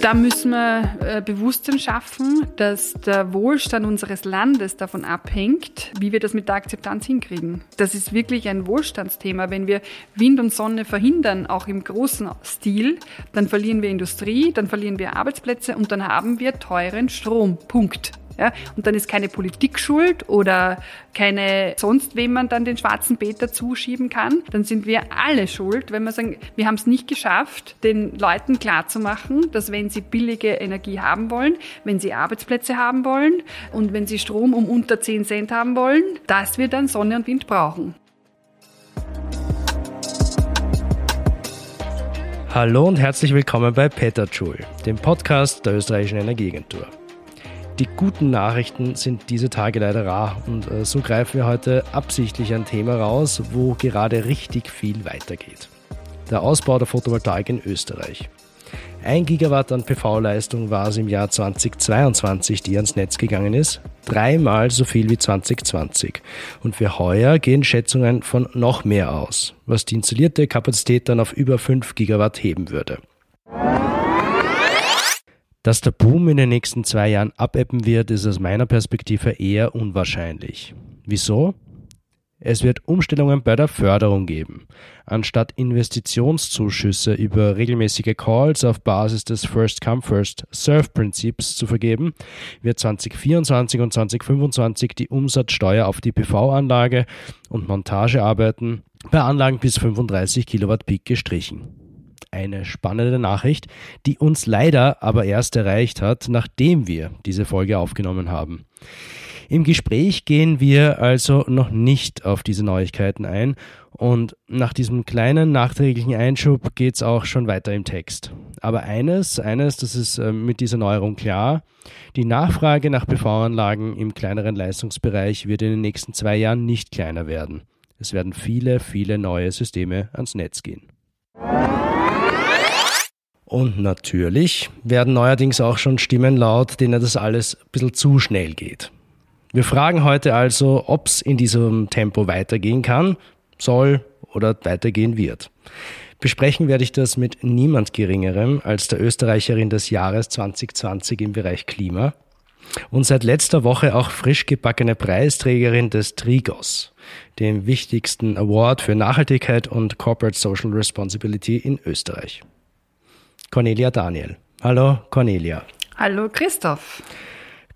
Da müssen wir äh, Bewusstsein schaffen, dass der Wohlstand unseres Landes davon abhängt, wie wir das mit der Akzeptanz hinkriegen. Das ist wirklich ein Wohlstandsthema. Wenn wir Wind und Sonne verhindern, auch im großen Stil, dann verlieren wir Industrie, dann verlieren wir Arbeitsplätze und dann haben wir teuren Strom. Punkt. Ja? Und dann ist keine Politik schuld oder keine sonst wem man dann den schwarzen Peter zuschieben kann. Dann sind wir alle schuld, wenn wir sagen, wir haben es nicht geschafft, den Leuten klarzumachen, dass wenn sie billige Energie haben wollen, wenn sie Arbeitsplätze haben wollen und wenn sie Strom um unter 10 Cent haben wollen, dass wir dann Sonne und Wind brauchen. Hallo und herzlich willkommen bei Joule, dem Podcast der österreichischen Energieagentur. Die guten Nachrichten sind diese Tage leider rar und äh, so greifen wir heute absichtlich ein Thema raus, wo gerade richtig viel weitergeht. Der Ausbau der Photovoltaik in Österreich. Ein Gigawatt an PV-Leistung war es im Jahr 2022, die ans Netz gegangen ist. Dreimal so viel wie 2020. Und für heuer gehen Schätzungen von noch mehr aus, was die installierte Kapazität dann auf über 5 Gigawatt heben würde. Dass der Boom in den nächsten zwei Jahren abebben wird, ist aus meiner Perspektive eher unwahrscheinlich. Wieso? Es wird Umstellungen bei der Förderung geben. Anstatt Investitionszuschüsse über regelmäßige Calls auf Basis des First-Come, First-Serve-Prinzips zu vergeben, wird 2024 und 2025 die Umsatzsteuer auf die PV-Anlage und Montagearbeiten bei Anlagen bis 35 Kilowatt Peak gestrichen eine spannende Nachricht, die uns leider aber erst erreicht hat, nachdem wir diese Folge aufgenommen haben. Im Gespräch gehen wir also noch nicht auf diese Neuigkeiten ein und nach diesem kleinen nachträglichen Einschub geht es auch schon weiter im Text. Aber eines, eines, das ist äh, mit dieser Neuerung klar, die Nachfrage nach PV-Anlagen im kleineren Leistungsbereich wird in den nächsten zwei Jahren nicht kleiner werden. Es werden viele, viele neue Systeme ans Netz gehen. Und natürlich werden neuerdings auch schon Stimmen laut, denen das alles ein bisschen zu schnell geht. Wir fragen heute also, ob es in diesem Tempo weitergehen kann, soll oder weitergehen wird. Besprechen werde ich das mit niemand Geringerem als der Österreicherin des Jahres 2020 im Bereich Klima und seit letzter Woche auch frisch gebackene Preisträgerin des Trigos, dem wichtigsten Award für Nachhaltigkeit und Corporate Social Responsibility in Österreich. Cornelia Daniel. Hallo Cornelia. Hallo Christoph.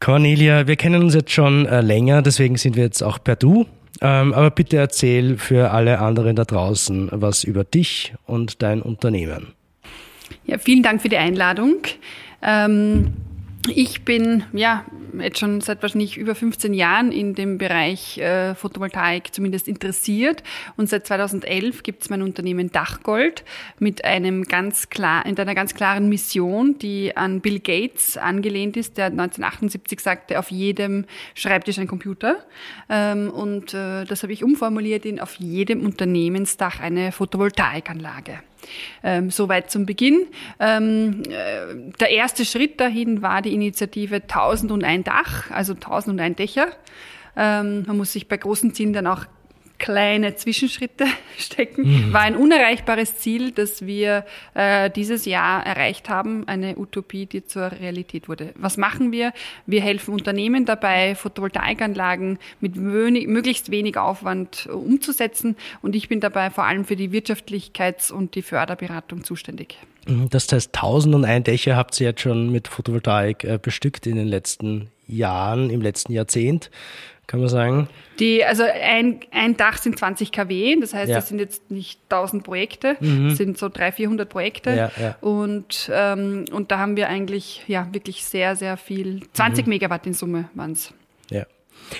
Cornelia, wir kennen uns jetzt schon äh, länger, deswegen sind wir jetzt auch per Du. Ähm, aber bitte erzähl für alle anderen da draußen was über dich und dein Unternehmen. Ja, vielen Dank für die Einladung. Ähm, ich bin ja jetzt schon seit wahrscheinlich über 15 Jahren in dem Bereich äh, Photovoltaik zumindest interessiert und seit 2011 gibt es mein Unternehmen Dachgold mit einem ganz klar, in einer ganz klaren Mission, die an Bill Gates angelehnt ist, der 1978 sagte, auf jedem Schreibtisch ein Computer ähm, und äh, das habe ich umformuliert in auf jedem Unternehmensdach eine Photovoltaikanlage. Ähm, Soweit zum Beginn. Ähm, äh, der erste Schritt dahin war die Initiative 1001 Dach, also 1001 Dächer. Ähm, man muss sich bei großen Zielen dann auch kleine Zwischenschritte stecken. Mhm. War ein unerreichbares Ziel, das wir äh, dieses Jahr erreicht haben, eine Utopie, die zur Realität wurde. Was machen wir? Wir helfen Unternehmen dabei, Photovoltaikanlagen mit wenig, möglichst wenig Aufwand umzusetzen und ich bin dabei vor allem für die Wirtschaftlichkeits- und die Förderberatung zuständig. Mhm, das heißt, 1001 Dächer habt ihr jetzt schon mit Photovoltaik äh, bestückt in den letzten Jahren, im letzten Jahrzehnt kann man sagen? Die, also ein, ein Dach sind 20 kW, das heißt, ja. das sind jetzt nicht 1000 Projekte, mhm. das sind so 300, 400 Projekte. Ja, ja. Und, ähm, und da haben wir eigentlich ja wirklich sehr, sehr viel, 20 mhm. Megawatt in Summe waren es. Ja.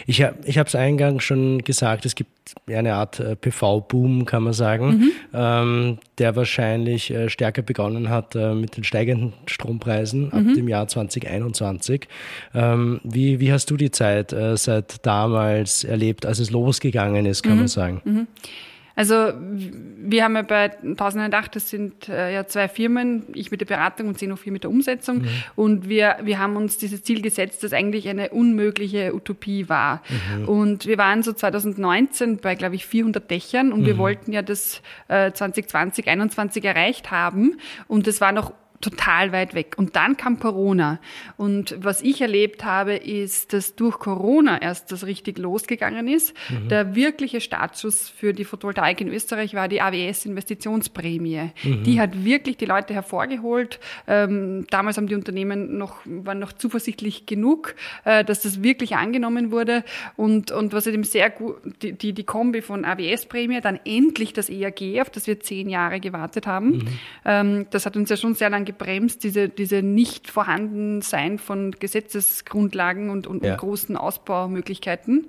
Ich, ich habe es eingangs schon gesagt, es gibt eine Art äh, PV-Boom, kann man sagen, mhm. ähm, der wahrscheinlich äh, stärker begonnen hat äh, mit den steigenden Strompreisen mhm. ab dem Jahr 2021. Ähm, wie, wie hast du die Zeit seit damals erlebt, als es losgegangen ist, kann mhm. man sagen? Also wir haben ja bei 1008, das sind äh, ja zwei Firmen, ich mit der Beratung und C04 mit der Umsetzung. Mhm. Und wir, wir haben uns dieses Ziel gesetzt, das eigentlich eine unmögliche Utopie war. Mhm. Und wir waren so 2019 bei, glaube ich, 400 Dächern und mhm. wir wollten ja das äh, 2020, 2021 erreicht haben. Und es war noch total weit weg. Und dann kam Corona. Und was ich erlebt habe, ist, dass durch Corona erst das richtig losgegangen ist. Mhm. Der wirkliche Startschuss für die Photovoltaik in Österreich war die AWS-Investitionsprämie. Mhm. Die hat wirklich die Leute hervorgeholt. Ähm, damals haben die Unternehmen noch, waren noch zuversichtlich genug, äh, dass das wirklich angenommen wurde. Und, und was eben sehr gut, die, die, die Kombi von AWS-Prämie, dann endlich das EAG, auf das wir zehn Jahre gewartet haben. Mhm. Ähm, das hat uns ja schon sehr lange gebremst, diese, diese nicht vorhanden sein von Gesetzesgrundlagen und, und, ja. und großen Ausbaumöglichkeiten.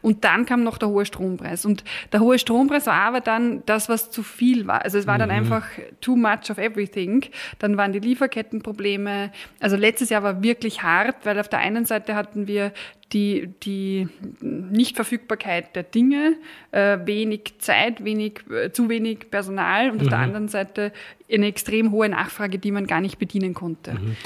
Und dann kam noch der hohe Strompreis. Und der hohe Strompreis war aber dann das, was zu viel war. Also es war dann mhm. einfach too much of everything. Dann waren die Lieferkettenprobleme. Also letztes Jahr war wirklich hart, weil auf der einen Seite hatten wir die, die Nichtverfügbarkeit der Dinge, äh, wenig Zeit, wenig, äh, zu wenig Personal und mhm. auf der mhm. anderen Seite eine extrem hohe Nachfrage, die man gar nicht bedienen konnte. Mhm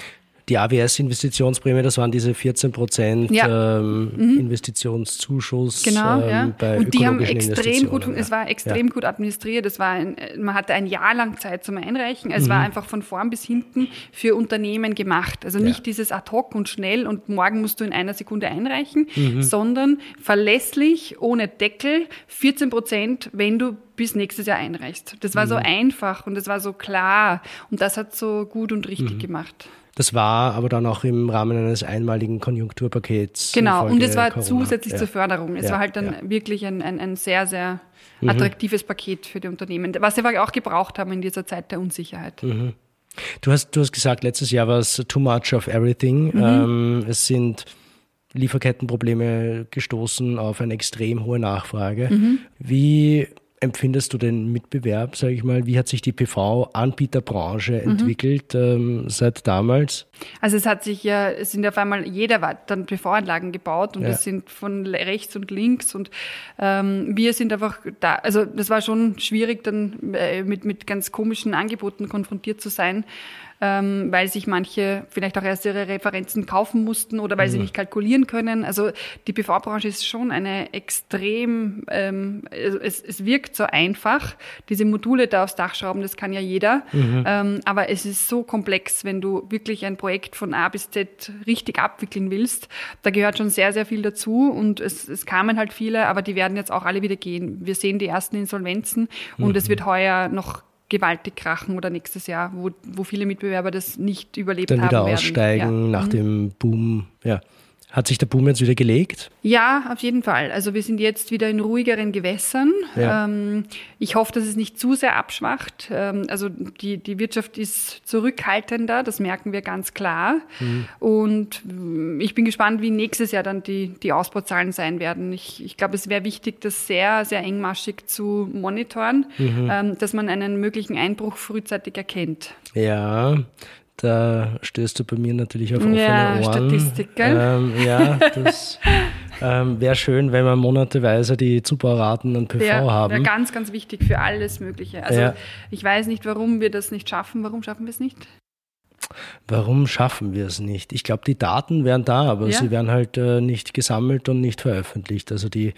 die AWS-Investitionsprämie, das waren diese 14 Prozent ja. ähm, mhm. Investitionszuschuss. Genau, ähm, ja. Bei und die haben extrem gut, ja. es war extrem gut administriert. Es war ein, man hatte ein Jahr lang Zeit zum Einreichen. Es mhm. war einfach von vorn bis hinten für Unternehmen gemacht. Also nicht dieses ad hoc und schnell und morgen musst du in einer Sekunde einreichen, mhm. sondern verlässlich, ohne Deckel, 14 Prozent, wenn du bis nächstes Jahr einreichst. Das war so mhm. einfach und das war so klar und das hat so gut und richtig mhm. gemacht. Das war aber dann auch im Rahmen eines einmaligen Konjunkturpakets. Genau, und es war Corona. zusätzlich ja. zur Förderung. Es ja, war halt dann ja. wirklich ein, ein, ein, sehr, sehr mhm. attraktives mhm. Paket für die Unternehmen, was sie auch gebraucht haben in dieser Zeit der Unsicherheit. Mhm. Du, hast, du hast gesagt, letztes Jahr war es too much of everything. Mhm. Ähm, es sind Lieferkettenprobleme gestoßen auf eine extrem hohe Nachfrage. Mhm. Wie empfindest du den Mitbewerb, sage ich mal? Wie hat sich die PV-Anbieterbranche mhm. entwickelt ähm, seit damals? Also es hat sich ja, es sind auf einmal jeder hat dann PV-Anlagen gebaut und ja. es sind von rechts und links und ähm, wir sind einfach da, also das war schon schwierig dann äh, mit, mit ganz komischen Angeboten konfrontiert zu sein ähm, weil sich manche vielleicht auch erst ihre Referenzen kaufen mussten oder weil mhm. sie nicht kalkulieren können. Also die PV-Branche ist schon eine extrem, ähm, es, es wirkt so einfach, diese Module da aufs Dach schrauben, das kann ja jeder. Mhm. Ähm, aber es ist so komplex, wenn du wirklich ein Projekt von A bis Z richtig abwickeln willst. Da gehört schon sehr, sehr viel dazu und es, es kamen halt viele, aber die werden jetzt auch alle wieder gehen. Wir sehen die ersten Insolvenzen und mhm. es wird heuer noch gewaltig krachen oder nächstes Jahr, wo, wo viele Mitbewerber das nicht überlebt Dann haben wieder aussteigen ja. nach mhm. dem Boom. Ja. Hat sich der Boom jetzt wieder gelegt? Ja, auf jeden Fall. Also wir sind jetzt wieder in ruhigeren Gewässern. Ja. Ähm, ich hoffe, dass es nicht zu sehr abschwacht. Ähm, also die, die Wirtschaft ist zurückhaltender, das merken wir ganz klar. Mhm. Und ich bin gespannt, wie nächstes Jahr dann die, die Ausbauzahlen sein werden. Ich, ich glaube, es wäre wichtig, das sehr, sehr engmaschig zu monitoren, mhm. ähm, dass man einen möglichen Einbruch frühzeitig erkennt. Ja, da stößt du bei mir natürlich auf offene ja, Ohren. Statistik, gell? Ähm, ja, das ähm, wäre schön, wenn wir monateweise die Zubauraten an PV wär, haben. Wäre ganz, ganz wichtig für alles Mögliche. Also ja. ich weiß nicht, warum wir das nicht schaffen. Warum schaffen wir es nicht? Warum schaffen wir es nicht? Ich glaube, die Daten wären da, aber ja. sie werden halt äh, nicht gesammelt und nicht veröffentlicht. Also die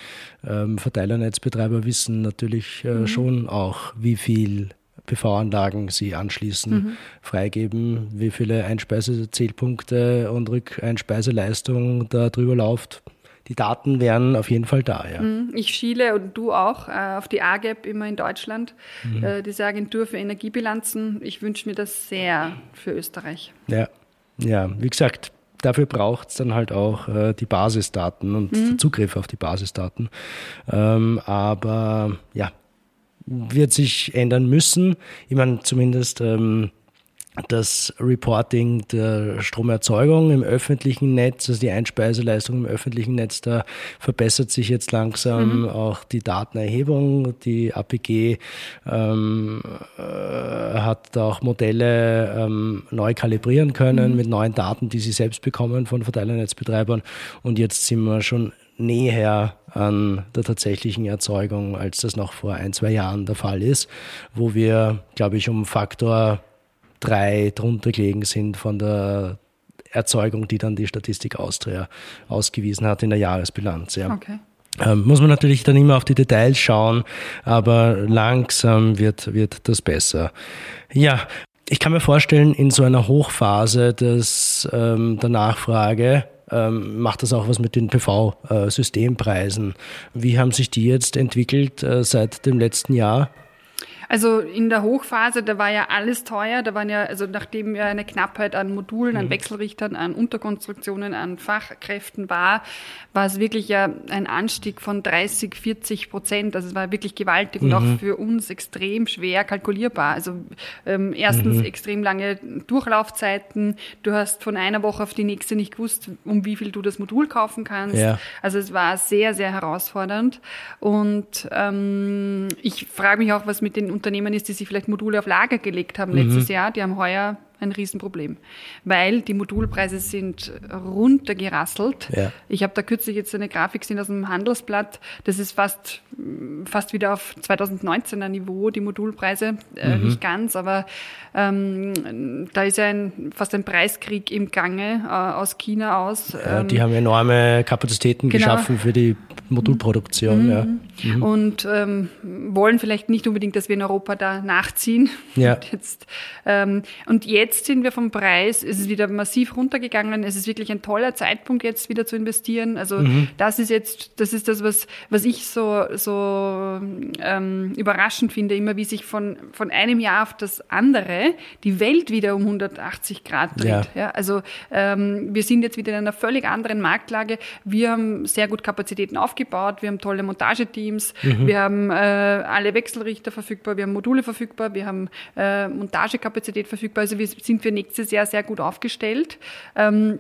ähm, Verteilernetzbetreiber wissen natürlich äh, mhm. schon auch, wie viel PV-Anlagen sie anschließen, mhm. freigeben, wie viele Einspeisezählpunkte und Rückeinspeiseleistung da drüber läuft. Die Daten wären auf jeden Fall da, ja. Mhm. Ich schiele und du auch äh, auf die AGEP immer in Deutschland, mhm. Äh, diese Agentur für Energiebilanzen. Ich wünsche mir das sehr für Österreich. Ja, ja, wie gesagt, dafür braucht es dann halt auch äh, die Basisdaten und mhm. Zugriff auf die Basisdaten. Ähm, aber ja, wird sich ändern müssen. Ich meine, zumindest ähm, das Reporting der Stromerzeugung im öffentlichen Netz, also die Einspeiseleistung im öffentlichen Netz, da verbessert sich jetzt langsam mhm. auch die Datenerhebung. Die APG ähm, äh, hat auch Modelle ähm, neu kalibrieren können mhm. mit neuen Daten, die sie selbst bekommen von Verteilernetzbetreibern. Und jetzt sind wir schon näher an der tatsächlichen Erzeugung, als das noch vor ein, zwei Jahren der Fall ist, wo wir, glaube ich, um Faktor drei drunter gelegen sind von der Erzeugung, die dann die Statistik Austria ausgewiesen hat in der Jahresbilanz. Ja. Okay. Ähm, muss man natürlich dann immer auf die Details schauen, aber langsam wird, wird das besser. Ja, ich kann mir vorstellen, in so einer Hochphase des, ähm, der Nachfrage ähm, macht das auch was mit den PV-Systempreisen. Wie haben sich die jetzt entwickelt äh, seit dem letzten Jahr? Also in der Hochphase, da war ja alles teuer. Da waren ja, also nachdem ja eine Knappheit an Modulen, mhm. an Wechselrichtern, an Unterkonstruktionen, an Fachkräften war, war es wirklich ja ein Anstieg von 30, 40 Prozent. Also es war wirklich gewaltig mhm. und auch mhm. für uns extrem schwer kalkulierbar. Also ähm, erstens mhm. extrem lange Durchlaufzeiten. Du hast von einer Woche auf die nächste nicht gewusst, um wie viel du das Modul kaufen kannst. Ja. Also es war sehr, sehr herausfordernd. Und ähm, ich frage mich auch, was mit den Unternehmen ist, die sich vielleicht Module auf Lager gelegt haben letztes mhm. Jahr. Die haben heuer ein Riesenproblem, weil die Modulpreise sind runtergerasselt. Ja. Ich habe da kürzlich jetzt eine Grafik gesehen aus dem Handelsblatt. Das ist fast, fast wieder auf 2019er Niveau, die Modulpreise. Äh, mhm. Nicht ganz, aber ähm, da ist ja ein, fast ein Preiskrieg im Gange äh, aus China aus. Ja, die ähm, haben enorme Kapazitäten genau. geschaffen für die Modulproduktion. Mhm. Ja. Mhm. Und ähm, wollen vielleicht nicht unbedingt, dass wir in Europa da nachziehen. Ja. Und jetzt, ähm, und jetzt jetzt sind wir vom Preis, es ist wieder massiv runtergegangen. Es ist wirklich ein toller Zeitpunkt, jetzt wieder zu investieren. Also mhm. das ist jetzt, das ist das, was, was ich so, so ähm, überraschend finde, immer wie sich von, von einem Jahr auf das andere die Welt wieder um 180 Grad dreht. Ja. ja also ähm, wir sind jetzt wieder in einer völlig anderen Marktlage. Wir haben sehr gut Kapazitäten aufgebaut, wir haben tolle Montageteams, mhm. wir haben äh, alle Wechselrichter verfügbar, wir haben Module verfügbar, wir haben äh, Montagekapazität verfügbar. Also wir sind wir nächstes Jahr sehr gut aufgestellt. Ähm,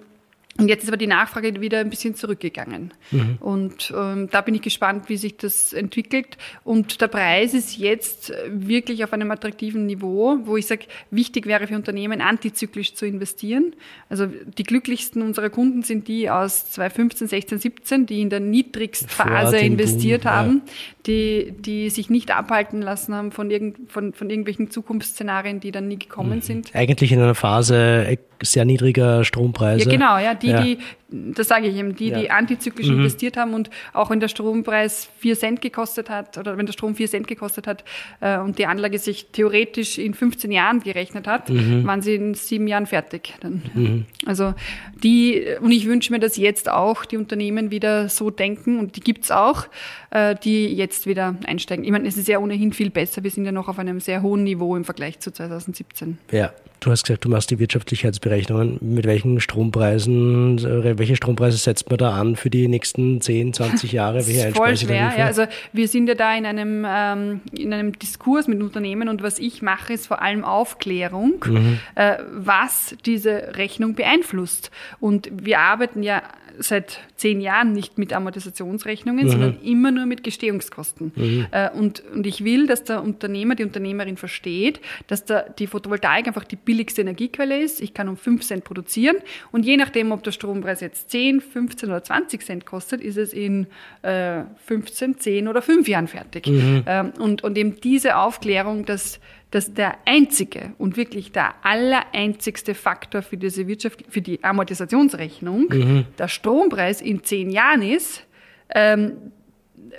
und jetzt ist aber die Nachfrage wieder ein bisschen zurückgegangen. Mhm. Und ähm, da bin ich gespannt, wie sich das entwickelt. Und der Preis ist jetzt wirklich auf einem attraktiven Niveau, wo ich sage, wichtig wäre für Unternehmen, antizyklisch zu investieren. Also die glücklichsten unserer Kunden sind die aus 2015, 16, 17, die in der Niedrigstphase investiert Boom, haben, ja. die, die sich nicht abhalten lassen haben von, irgend, von, von irgendwelchen Zukunftsszenarien, die dann nie gekommen mhm. sind. Eigentlich in einer Phase sehr niedriger Strompreise. Ja, genau, ja, die, ja. die das sage ich eben, die, ja. die antizyklisch mhm. investiert haben und auch wenn der Strompreis vier Cent gekostet hat oder wenn der Strom vier Cent gekostet hat äh, und die Anlage sich theoretisch in 15 Jahren gerechnet hat, mhm. waren sie in sieben Jahren fertig. Dann. Mhm. Also die, und ich wünsche mir, dass jetzt auch die Unternehmen wieder so denken und die gibt's auch, äh, die jetzt wieder einsteigen. Ich meine, es ist ja ohnehin viel besser. Wir sind ja noch auf einem sehr hohen Niveau im Vergleich zu 2017. Ja, du hast gesagt, du machst die Wirtschaftlichkeitsberechnungen. Mit welchen Strompreisen äh, welche Strompreise setzt man da an für die nächsten 10, 20 Jahre? Welche das ist voll schwer. Ja, also wir sind ja da in einem, ähm, in einem Diskurs mit Unternehmen und was ich mache, ist vor allem Aufklärung, mhm. äh, was diese Rechnung beeinflusst. Und wir arbeiten ja seit zehn Jahren nicht mit Amortisationsrechnungen, mhm. sondern immer nur mit Gestehungskosten. Mhm. Und, und ich will, dass der Unternehmer, die Unternehmerin versteht, dass der, die Photovoltaik einfach die billigste Energiequelle ist. Ich kann um 5 Cent produzieren und je nachdem, ob der Strompreis jetzt 10, 15 oder 20 Cent kostet, ist es in äh, 15, 10 oder 5 Jahren fertig. Mhm. Ähm, und, und eben diese Aufklärung, dass dass der einzige und wirklich der allereinzigste Faktor für diese Wirtschaft, für die Amortisationsrechnung mhm. der Strompreis in zehn Jahren ist, ähm,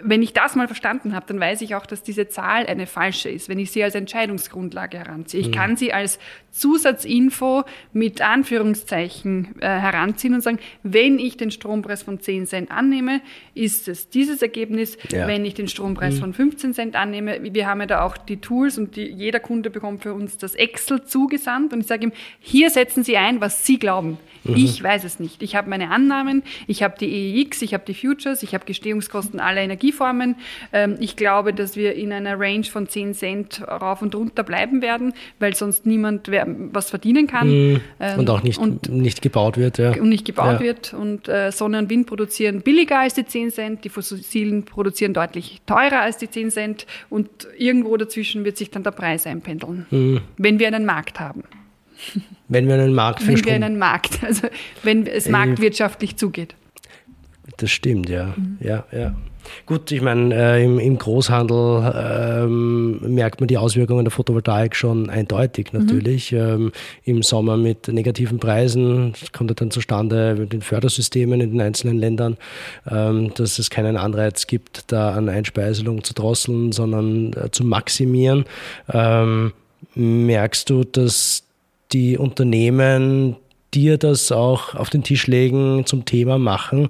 wenn ich das mal verstanden habe, dann weiß ich auch, dass diese Zahl eine falsche ist, wenn ich sie als Entscheidungsgrundlage heranziehe. Ich mhm. kann sie als Zusatzinfo mit Anführungszeichen äh, heranziehen und sagen, wenn ich den Strompreis von 10 Cent annehme, ist es dieses Ergebnis. Ja. Wenn ich den Strompreis mhm. von 15 Cent annehme, wir haben ja da auch die Tools und die, jeder Kunde bekommt für uns das Excel zugesandt und ich sage ihm, hier setzen Sie ein, was Sie glauben. Mhm. Ich weiß es nicht. Ich habe meine Annahmen, ich habe die EEX, ich habe die Futures, ich habe Gestehungskosten aller Energieformen. Ähm, ich glaube, dass wir in einer Range von 10 Cent rauf und runter bleiben werden, weil sonst niemand was verdienen kann. Mhm. Ähm, und auch nicht, und, nicht gebaut wird. Ja. Und nicht gebaut ja. wird. Und äh, Sonne und Wind produzieren billiger als die 10 Cent, die fossilen produzieren deutlich teurer als die 10 Cent und irgendwo dazwischen wird sich dann der Preis einpendeln, mhm. wenn wir einen Markt haben. Wenn wir einen Markt für Wenn Strom wir einen Markt, also wenn es äh, marktwirtschaftlich zugeht. Das stimmt, ja. Mhm. Ja, ja. Gut, ich meine, äh, im, im, Großhandel ähm, merkt man die Auswirkungen der Photovoltaik schon eindeutig mhm. natürlich. Mhm. Ähm, Im Sommer mit negativen Preisen das kommt dann zustande mit den Fördersystemen in den einzelnen Ländern, ähm, dass es keinen Anreiz gibt, da an Einspeiselung zu drosseln, sondern äh, zu maximieren. Ähm, merkst du, dass die Unternehmen dir das auch auf den Tisch legen, zum Thema machen,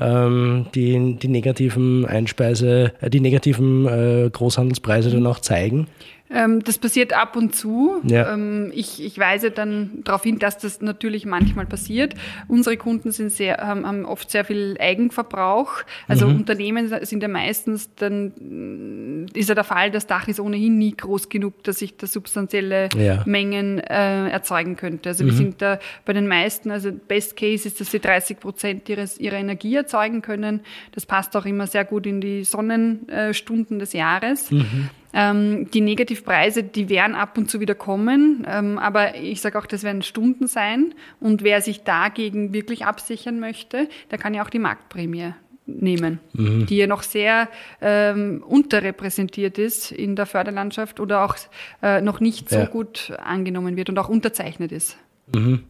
ähm, die, die negativen Einspeise, äh, die negativen äh, Großhandelspreise dann auch zeigen? Ähm, das passiert ab und zu. Ja. Ähm, ich, ich weise dann darauf hin, dass das natürlich manchmal passiert. Unsere Kunden sind sehr, haben, haben oft sehr viel Eigenverbrauch. Also mhm. Unternehmen sind ja meistens, dann ist ja der Fall, das Dach ist ohnehin nie groß genug, dass ich da substanzielle ja. Mengen äh, erzeugen könnte. Also mhm. wir sind da bei den meisten, also Best Case ist, dass sie 30 Prozent ihres, ihrer Energie erzeugen können. Das passt auch immer sehr gut in die Sonnenstunden des Jahres. Mhm. Ähm, die Negativpreise, die werden ab und zu wieder kommen, ähm, aber ich sage auch, das werden Stunden sein. Und wer sich dagegen wirklich absichern möchte, der kann ja auch die Marktprämie nehmen, mhm. die ja noch sehr ähm, unterrepräsentiert ist in der Förderlandschaft oder auch äh, noch nicht so ja. gut angenommen wird und auch unterzeichnet ist. Mhm.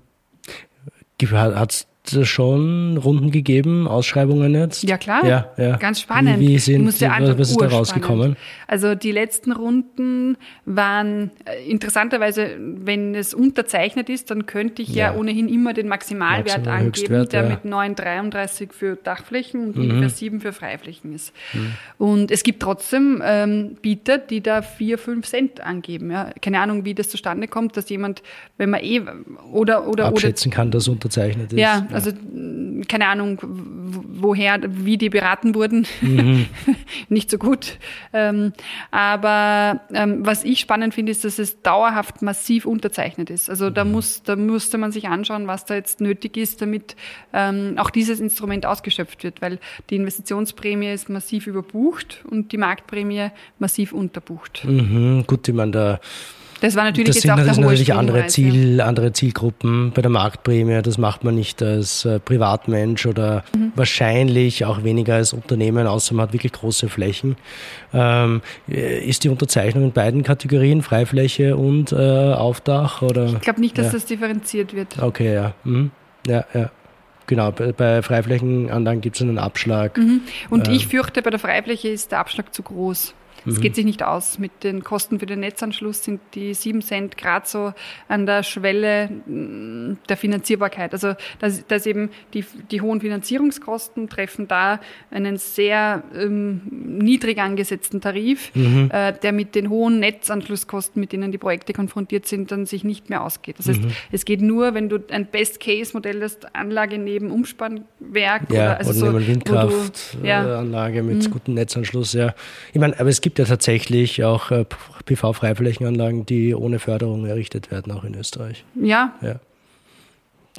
Hat schon Runden gegeben, Ausschreibungen jetzt? Ja, klar. Ja, ja. Ganz spannend. Wie, wie sind, was, was ist da rausgekommen? Also die letzten Runden waren äh, interessanterweise, wenn es unterzeichnet ist, dann könnte ich ja, ja ohnehin immer den Maximalwert Maximal angeben, der ja. mit 9,33 für Dachflächen und mhm. ungefähr 7 für Freiflächen ist. Mhm. Und es gibt trotzdem ähm, Bieter, die da 4, 5 Cent angeben. Ja. Keine Ahnung, wie das zustande kommt, dass jemand, wenn man eh oder oder abschätzen oder, kann, dass unterzeichnet ist. Ja, also keine Ahnung, woher, wie die beraten wurden, mhm. nicht so gut. Ähm, aber ähm, was ich spannend finde, ist, dass es dauerhaft massiv unterzeichnet ist. Also da mhm. muss, da musste man sich anschauen, was da jetzt nötig ist, damit ähm, auch dieses Instrument ausgeschöpft wird, weil die Investitionsprämie ist massiv überbucht und die Marktprämie massiv unterbucht. Mhm. Gut, ich meine, da das war natürlich das jetzt sind, auch das der sind natürlich andere, Ziel, andere Zielgruppen bei der Marktprämie. Das macht man nicht als äh, Privatmensch oder mhm. wahrscheinlich auch weniger als Unternehmen, außer man hat wirklich große Flächen. Ähm, ist die Unterzeichnung in beiden Kategorien, Freifläche und äh, Aufdach? Oder? Ich glaube nicht, dass ja. das differenziert wird. Okay, ja. Mhm. Ja, ja. Genau, bei, bei Freiflächenanlagen gibt es einen Abschlag. Mhm. Und ähm. ich fürchte, bei der Freifläche ist der Abschlag zu groß. Es mhm. geht sich nicht aus. Mit den Kosten für den Netzanschluss sind die 7 Cent gerade so an der Schwelle mm, der Finanzierbarkeit. Also dass, dass eben die, die hohen Finanzierungskosten treffen da einen sehr ähm, niedrig angesetzten Tarif, mhm. äh, der mit den hohen Netzanschlusskosten, mit denen die Projekte konfrontiert sind, dann sich nicht mehr ausgeht. Das heißt, mhm. es geht nur, wenn du ein Best-Case-Modell hast, Anlage neben Umspannwerk ja, oder, also oder so, Windkraftanlage ja. mit mhm. gutem Netzanschluss. Ja, ich meine, aber es gibt gibt ja tatsächlich auch äh, PV-Freiflächenanlagen, die ohne Förderung errichtet werden, auch in Österreich. Ja. ja.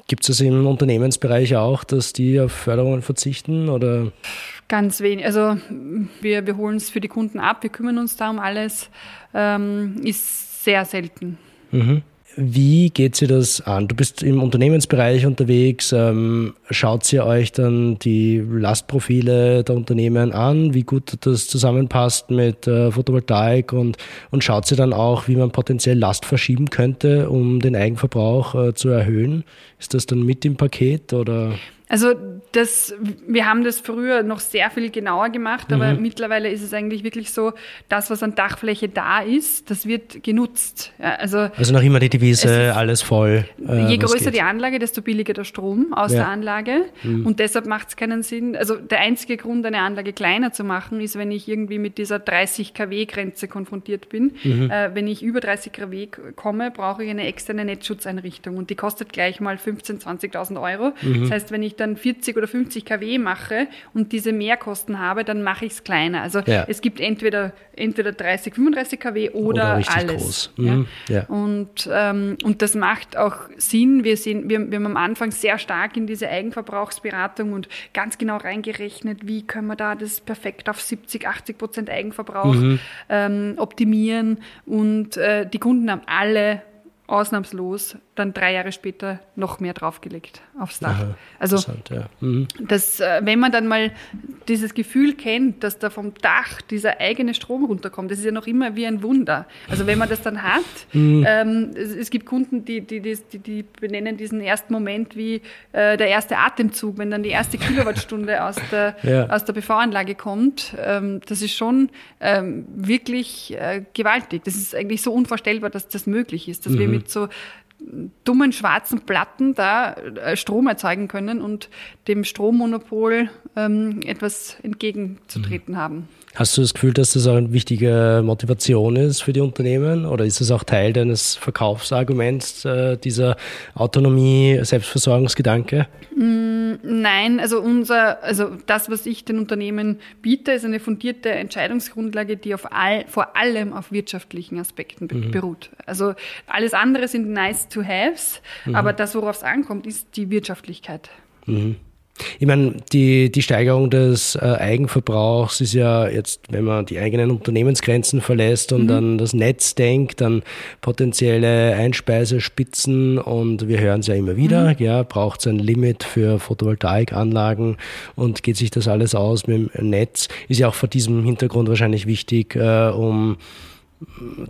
Gibt es das im Unternehmensbereich auch, dass die auf Förderungen verzichten oder? Ganz wenig. Also wir, wir holen es für die Kunden ab, wir kümmern uns da um alles. Ähm, ist sehr selten. Mhm. Wie geht sie das an? Du bist im Unternehmensbereich unterwegs. Ähm, schaut sie euch dann die Lastprofile der Unternehmen an, wie gut das zusammenpasst mit äh, Photovoltaik und, und schaut sie dann auch, wie man potenziell Last verschieben könnte, um den Eigenverbrauch äh, zu erhöhen? Ist das dann mit im Paket oder? Also das, wir haben das früher noch sehr viel genauer gemacht, aber mhm. mittlerweile ist es eigentlich wirklich so, das, was an Dachfläche da ist, das wird genutzt. Ja, also, also noch immer die Devise, alles voll. Äh, je größer die Anlage, desto billiger der Strom aus ja. der Anlage. Mhm. Und deshalb macht es keinen Sinn. Also der einzige Grund, eine Anlage kleiner zu machen, ist, wenn ich irgendwie mit dieser 30 kW-Grenze konfrontiert bin. Mhm. Äh, wenn ich über 30 kW komme, brauche ich eine externe Netzschutzeinrichtung und die kostet gleich mal 15.000, 20.000 Euro. Mhm. Das heißt, wenn ich dann 40 oder 50 kW mache und diese Mehrkosten habe, dann mache ich es kleiner. Also ja. es gibt entweder, entweder 30, 35 kW oder, oder alles. Mhm. Ja. ja. Und, ähm, und das macht auch Sinn. Wir, sehen, wir, wir haben am Anfang sehr stark in diese Eigenverbrauchsberatung und ganz genau reingerechnet, wie können wir da das perfekt auf 70, 80 Prozent Eigenverbrauch mhm. ähm, optimieren. Und äh, die Kunden haben alle ausnahmslos dann drei Jahre später noch mehr draufgelegt aufs Dach. Aha, also ja. Mhm. das, äh, wenn man dann mal dieses Gefühl kennt, dass da vom Dach dieser eigene Strom runterkommt, das ist ja noch immer wie ein Wunder. Also wenn man das dann hat, Mhm. ähm, es, es gibt Kunden, die, die, die, die, benennen diesen ersten Moment wie äh, der erste Atemzug, wenn dann die erste Kilowattstunde aus der, Ja. aus der PV-Anlage kommt. Ähm, das ist schon ähm, wirklich äh, gewaltig. Das ist eigentlich so unvorstellbar, dass das möglich ist, dass wir mit so dummen schwarzen Platten da äh, Strom erzeugen können und dem Strommonopol ähm, etwas entgegenzutreten haben. Hast du das Gefühl, dass das auch eine wichtige Motivation ist für die Unternehmen oder ist es auch Teil deines Verkaufsarguments, äh, dieser Autonomie, Selbstversorgungsgedanke? Nein, also unser, also das, was ich den Unternehmen biete, ist eine fundierte Entscheidungsgrundlage, die auf all, vor allem auf wirtschaftlichen Aspekten be beruht. Also alles andere sind nice to haves, aber das, worauf es ankommt, ist die Wirtschaftlichkeit. Ich meine, die, die Steigerung des äh, Eigenverbrauchs ist ja jetzt, wenn man die eigenen Unternehmensgrenzen verlässt und an das Netz denkt, an potenzielle Einspeisespitzen und wir hören es ja immer wieder, ja, braucht es ein Limit für Photovoltaikanlagen und geht sich das alles aus mit dem Netz, ist ja auch vor diesem Hintergrund wahrscheinlich wichtig, äh, um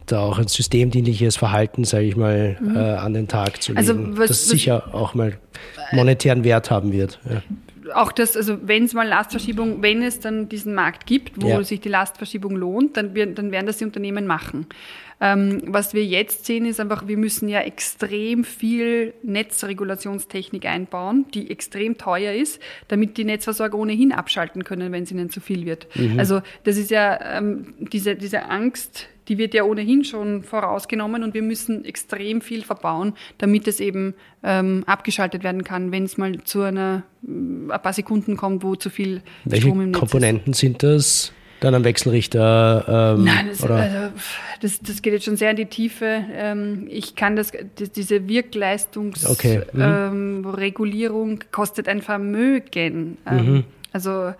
da auch ein systemdienliches Verhalten, sage ich mal, äh, an den Tag zu legen, Also was- das was- sicher auch mal monetären Wert haben wird. Ja. auch das, also wenn es mal Lastverschiebung, wenn es dann diesen Markt gibt, wo Ja. sich die Lastverschiebung lohnt, dann, wir, dann werden das die Unternehmen machen. Ähm, was wir jetzt sehen, ist einfach, wir müssen ja extrem viel Netzregulationstechnik einbauen, die extrem teuer ist, damit die Netzversorger ohnehin abschalten können, wenn es ihnen zu viel wird. Also das ist ja ähm, diese, diese Angst, die wird ja ohnehin schon vorausgenommen und wir müssen extrem viel verbauen, damit es eben ähm, abgeschaltet werden kann, wenn es mal zu einer mm, ein paar Sekunden kommt, wo zu viel Welche Strom im Netz ist. Komponenten sind das? Dann am Wechselrichter? Ähm, Nein, das, also, das, das geht jetzt schon sehr in die Tiefe. Ähm, ich kann das, das diese Wirkleistungsregulierung Okay, mhm. ähm, kostet ein Vermögen. Ähm, Mhm. Also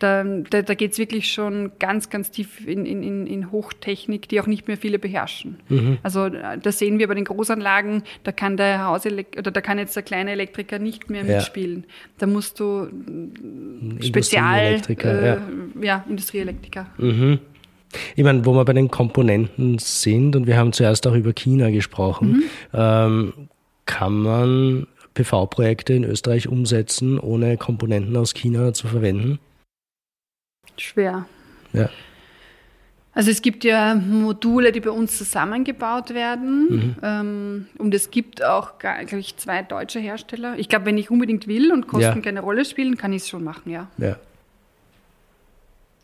da, da, da geht es wirklich schon ganz, ganz tief in, in, in- Hochtechnik, die auch nicht mehr viele beherrschen. Mhm. Also äh, das sehen wir bei den Großanlagen, da kann der Hauselek oder da kann jetzt der kleine Elektriker nicht mehr Ja. mitspielen. Da musst du mm, Spezial, Industrieelektriker, äh, ja. ja, Industrieelektriker. Mhm. Ich meine, wo wir bei den Komponenten sind, und wir haben zuerst auch über China gesprochen, Mhm. ähm, kann man PV-Projekte in Österreich umsetzen, ohne Komponenten aus China zu verwenden? Schwer. Ja. Also es gibt ja Module, die bei uns zusammengebaut werden. Ähm, und es gibt auch, glaube ich, zwei deutsche Hersteller. Ich glaube, wenn ich unbedingt will und Kosten Ja. keine Rolle spielen, kann ich es schon machen, ja. Ja.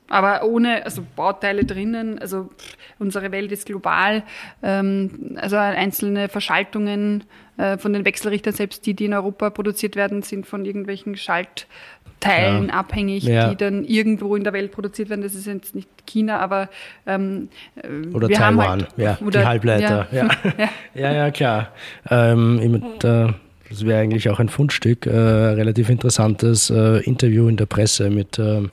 Aber ohne, also Bauteile drinnen, also unsere Welt ist global, ähm, also einzelne Verschaltungen äh, von den Wechselrichtern, selbst die, die in Europa produziert werden, sind von irgendwelchen Schaltteilen Ja. abhängig, Ja. die dann irgendwo in der Welt produziert werden. Das ist jetzt nicht China, aber ähm, äh, Oder wir haben Taiwan, halt, ja, oder, die Halbleiter. Ja, ja. ja. klar. Ähm, mit, äh, das wäre eigentlich auch ein Fundstück, äh, relativ interessantes äh, Interview in der Presse mit ähm,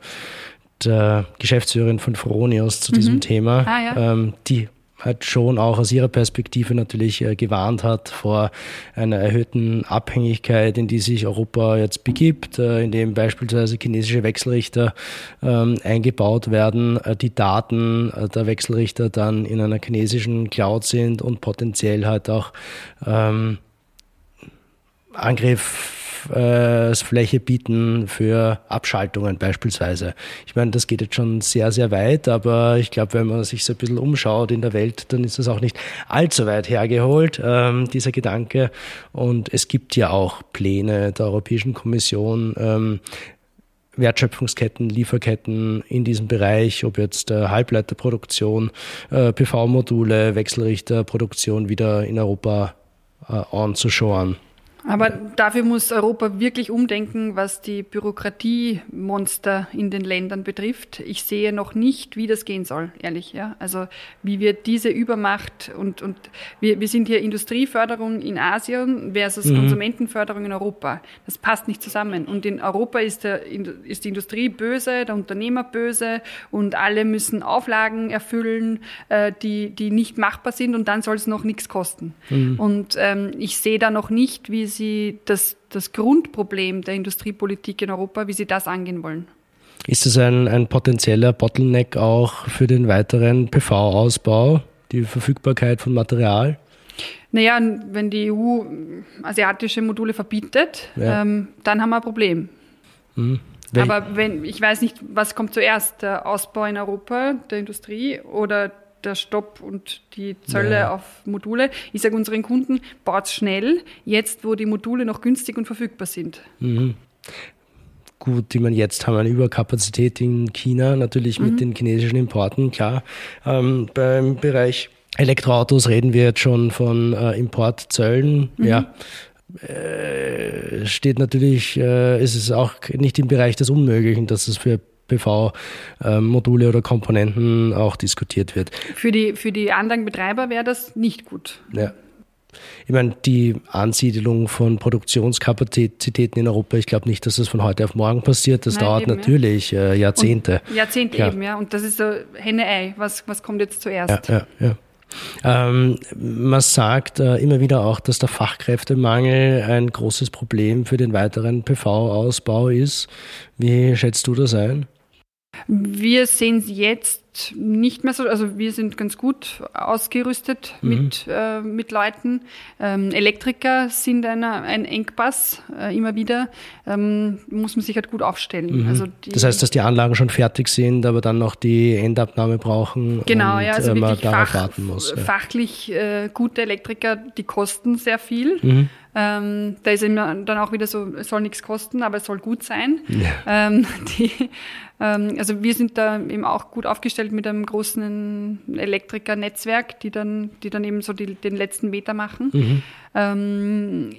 der Geschäftsführerin von Fronius zu diesem Thema, Ah, ja. ähm, die halt schon auch aus ihrer Perspektive natürlich äh, gewarnt hat vor einer erhöhten Abhängigkeit, in die sich Europa jetzt begibt, äh, in dem beispielsweise chinesische Wechselrichter ähm, eingebaut werden, äh, die Daten der Wechselrichter dann in einer chinesischen Cloud sind und potenziell halt auch ähm, Angriffsfläche bieten für Abschaltungen beispielsweise. Ich meine, das geht jetzt schon sehr, sehr weit, aber ich glaube, wenn man sich so ein bisschen umschaut in der Welt, dann ist das auch nicht allzu weit hergeholt, ähm, dieser Gedanke. Und es gibt ja auch Pläne der Europäischen Kommission, ähm, Wertschöpfungsketten, Lieferketten in diesem Bereich, ob jetzt äh, Halbleiterproduktion, äh, PV-Module, Wechselrichterproduktion wieder in Europa äh, anzuschauen. Aber dafür muss Europa wirklich umdenken, was die Bürokratiemonster in den Ländern betrifft. Ich sehe noch nicht, wie das gehen soll, ehrlich. Ja? Also wie wir diese Übermacht und, und wir, wir sind hier Industrieförderung in Asien versus mhm. Konsumentenförderung in Europa. Das passt nicht zusammen. Und in Europa ist, der, ist die Industrie böse, der Unternehmer böse und alle müssen Auflagen erfüllen, äh, die, die nicht machbar sind und dann soll es noch nichts kosten. Mhm. Und ähm, ich sehe da noch nicht, wie Sie das, das Grundproblem der Industriepolitik in Europa, wie Sie das angehen wollen? Ist das ein, ein potenzieller Bottleneck auch für den weiteren PV-Ausbau, die Verfügbarkeit von Material? Naja, wenn die EU asiatische Module verbietet, ja. ähm, dann haben wir ein Problem. Mhm. Aber wenn, ich weiß nicht, was kommt zuerst, der Ausbau in Europa der Industrie oder der Stopp und die Zölle ja. auf Module. Ich sage unseren Kunden, baut schnell, jetzt wo die Module noch günstig und verfügbar sind. Mhm. Gut, ich meine, jetzt haben wir eine Überkapazität in China, natürlich mit mhm. den chinesischen Importen, klar. Ähm, beim Bereich Elektroautos reden wir jetzt schon von äh, Importzöllen. Mhm. Ja, äh, steht natürlich, äh, ist es auch nicht im Bereich des Unmöglichen, dass es für PV-Module oder Komponenten auch diskutiert wird. Für die, für die Anlagenbetreiber wäre das nicht gut. Ja. Ich meine, die Ansiedelung von Produktionskapazitäten in Europa, ich glaube nicht, dass das von heute auf morgen passiert. Das Nein, dauert eben, natürlich ja. äh, Jahrzehnte. Und Jahrzehnte ja. eben, ja. Und das ist so Henne-Ei. Was, was kommt jetzt zuerst? Ja, ja, ja. Ähm, man sagt äh, immer wieder auch, dass der Fachkräftemangel ein großes Problem für den weiteren PV-Ausbau ist. Wie schätzt du das ein? Wir sehen es jetzt nicht mehr so, also wir sind ganz gut ausgerüstet mhm. mit, äh, mit Leuten. Ähm, Elektriker sind eine, ein Engpass äh, immer wieder, ähm, muss man sich halt gut aufstellen. Mhm. Also das heißt, dass die Anlagen schon fertig sind, aber dann noch die Endabnahme brauchen genau, und ja, also äh, man darauf fach, warten muss. Ja. Fachlich äh, gute Elektriker, die kosten sehr viel. Mhm. Ähm, da ist immer dann auch wieder so, es soll nichts kosten, aber es soll gut sein. Ja. Ähm, die, also wir sind da eben auch gut aufgestellt mit einem großen Elektriker-Netzwerk, die dann, die dann eben so die, den letzten Meter machen. Mhm. Ähm,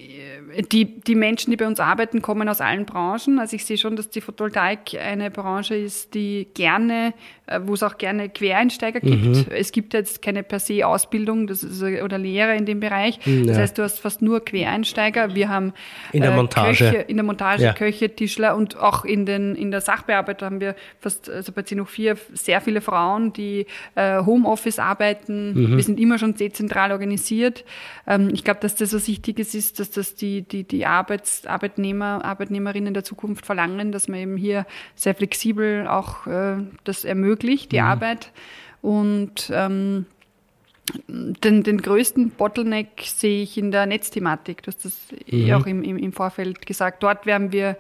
die, die Menschen, die bei uns arbeiten, kommen aus allen Branchen. Also ich sehe schon, dass die Photovoltaik eine Branche ist, die gerne, äh, wo es auch gerne Quereinsteiger gibt. Mhm. Es gibt jetzt keine per se Ausbildung das ist, oder Lehre in dem Bereich. Ja. Das heißt, du hast fast nur Quereinsteiger. Wir haben in der äh, Montage, Köche, in der Montage ja. Köche, Tischler und auch in, den, in der Sachbearbeitung haben wir fast, also bei C04 sehr viele Frauen, die äh, Homeoffice arbeiten. Mhm. Wir sind immer schon dezentral organisiert. Ähm, ich glaube, dass das was Wichtiges ist, dass das die, die, die Arbeits, Arbeitnehmer, Arbeitnehmerinnen der Zukunft verlangen, dass man eben hier sehr flexibel auch äh, das ermöglicht, die mhm. Arbeit. Und ähm, den, den größten Bottleneck sehe ich in der Netzthematik. Du hast das mhm. auch im, im, im Vorfeld gesagt. Dort werden wir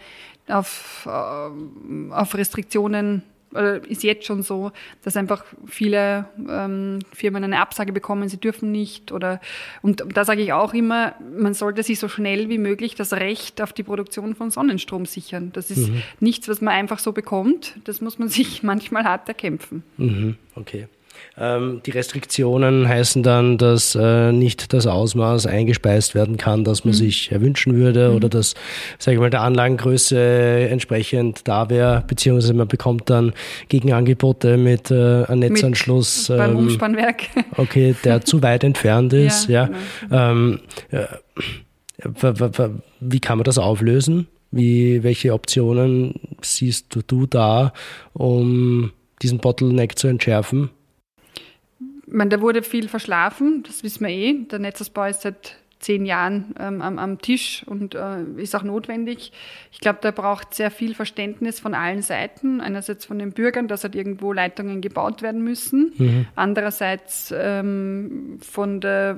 auf, äh, auf Restriktionen oder ist jetzt schon so, dass einfach viele ähm, Firmen eine Absage bekommen, sie dürfen nicht oder und da sage ich auch immer, man sollte sich so schnell wie möglich das Recht auf die Produktion von Sonnenstrom sichern. Das ist mhm. nichts, was man einfach so bekommt. Das muss man sich manchmal hart erkämpfen. Mhm. Okay. Ähm, die Restriktionen heißen dann, dass äh, nicht das Ausmaß eingespeist werden kann, das man mhm. sich erwünschen würde mhm. oder dass, sage ich mal, der Anlagengröße entsprechend da wäre, beziehungsweise man bekommt dann Gegenangebote mit äh, einem Netzanschluss. Mit, beim ähm, Umspannwerk. Okay, der zu weit entfernt ist. ja. ja. Genau. Ähm, wie kann man das auflösen? Wie, welche Optionen siehst du, du da, um diesen Bottleneck zu entschärfen? Meine, da wurde viel verschlafen, das wissen wir eh. Der Netzausbau ist seit zehn Jahren ähm, am, am, Tisch und äh, ist auch notwendig. Ich glaube, da braucht sehr viel Verständnis von allen Seiten. Einerseits von den Bürgern, dass halt irgendwo Leitungen gebaut werden müssen. Mhm. Andererseits ähm, von der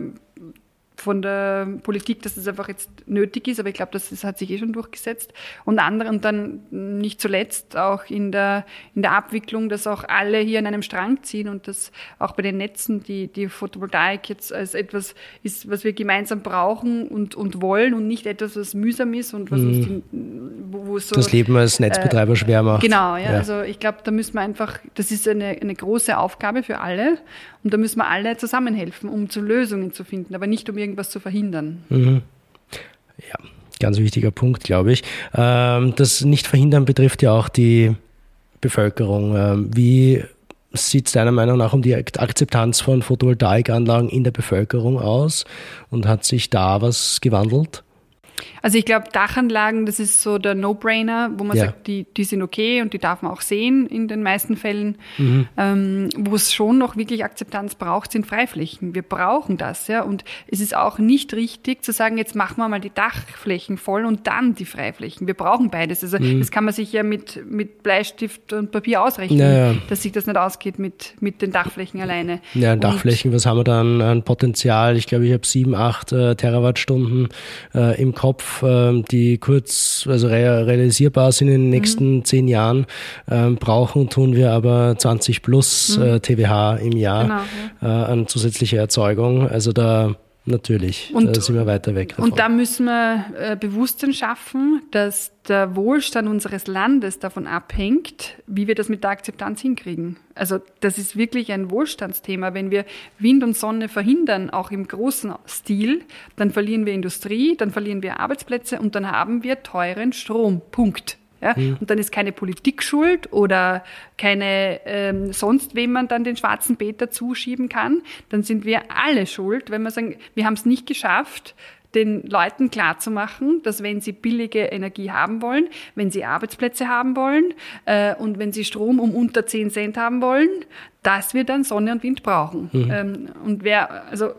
von der Politik, dass das einfach jetzt nötig ist, aber ich glaube, das, das hat sich eh schon durchgesetzt. Und andere, und dann nicht zuletzt auch in der, in der Abwicklung, dass auch alle hier an einem Strang ziehen und dass auch bei den Netzen die, die Photovoltaik jetzt als etwas ist, was wir gemeinsam brauchen und, und wollen und nicht etwas, was mühsam ist und was mhm. uns die, wo so, das Leben als Netzbetreiber äh, schwer macht. Genau, ja, ja. also ich glaube, da müssen wir einfach, das ist eine, eine große Aufgabe für alle und da müssen wir alle zusammenhelfen, um zu Lösungen zu finden, aber nicht um irgendwas zu verhindern. Mhm. Ja, Ganz wichtiger Punkt, glaube ich. Ähm, das Nicht-Verhindern betrifft ja auch die Bevölkerung. Ähm, wie sieht es deiner Meinung nach um die Akzeptanz von Photovoltaikanlagen in der Bevölkerung aus? Und hat sich da was gewandelt? Also ich glaube, Dachanlagen, das ist so der No-Brainer, wo man ja. sagt, die, die sind okay und die darf man auch sehen in den meisten Fällen. Mhm. Ähm, wo es schon noch wirklich Akzeptanz braucht, sind Freiflächen. Wir brauchen das, ja. Und es ist auch nicht richtig zu sagen, jetzt machen wir mal die Dachflächen voll und dann die Freiflächen. Wir brauchen beides. Also mhm. das kann man sich ja mit, mit Bleistift und Papier ausrechnen, naja. dass sich das nicht ausgeht mit, mit den Dachflächen alleine. Ja, Dachflächen, und, was haben wir dann an Potenzial? Ich glaube, ich habe sieben, acht äh, Terawattstunden äh, im Kopf ähm, die kurz, also realisierbar sind in den mhm. nächsten mhm. zehn Jahren, ähm, brauchen, tun wir aber 20 plus mhm. äh, TWH im Jahr genau, ja. äh, an zusätzlicher Erzeugung. Also da Natürlich, und, da sind wir weiter weg davon. Und da müssen wir äh, Bewusstsein schaffen, dass der Wohlstand unseres Landes davon abhängt, wie wir das mit der Akzeptanz hinkriegen. Also das ist wirklich ein Wohlstandsthema. Wenn wir Wind und Sonne verhindern, auch im großen Stil, dann verlieren wir Industrie, dann verlieren wir Arbeitsplätze und dann haben wir teuren Strom. Punkt. Ja? Mhm. Und dann ist keine Politik schuld oder keine ähm, sonst wem man dann den schwarzen Peter zuschieben kann. Dann sind wir alle schuld, wenn wir sagen, wir haben es nicht geschafft, den Leuten klarzumachen, dass wenn sie billige Energie haben wollen, wenn sie Arbeitsplätze haben wollen äh, und wenn sie Strom um unter 10 Cent haben wollen, dass wir dann Sonne und Wind brauchen. Mhm. Ähm, und wer, also,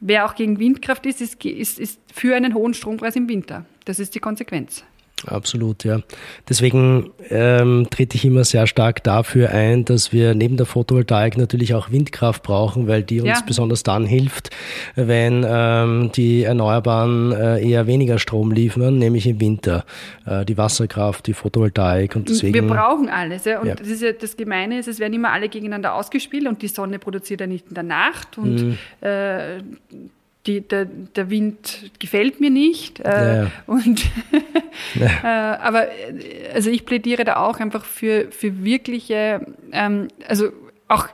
wer auch gegen Windkraft ist, ist, ist, ist für einen hohen Strompreis im Winter. Das ist die Konsequenz. Absolut, ja. Deswegen ähm, trete ich immer sehr stark dafür ein, dass wir neben der Photovoltaik natürlich auch Windkraft brauchen, weil die uns ja. besonders dann hilft, wenn ähm, die Erneuerbaren äh, eher weniger Strom liefern, nämlich im Winter. Äh, die Wasserkraft, die Photovoltaik und deswegen. Wir brauchen alles, ja. Und ja. das ist ja das Gemeine ist, es werden immer alle gegeneinander ausgespielt und die Sonne produziert ja nicht in der Nacht und mhm. äh, die, der, der Wind gefällt mir nicht. Äh, ja. Und ja. äh, aber also ich plädiere da auch einfach für, für wirkliche, ähm, also auch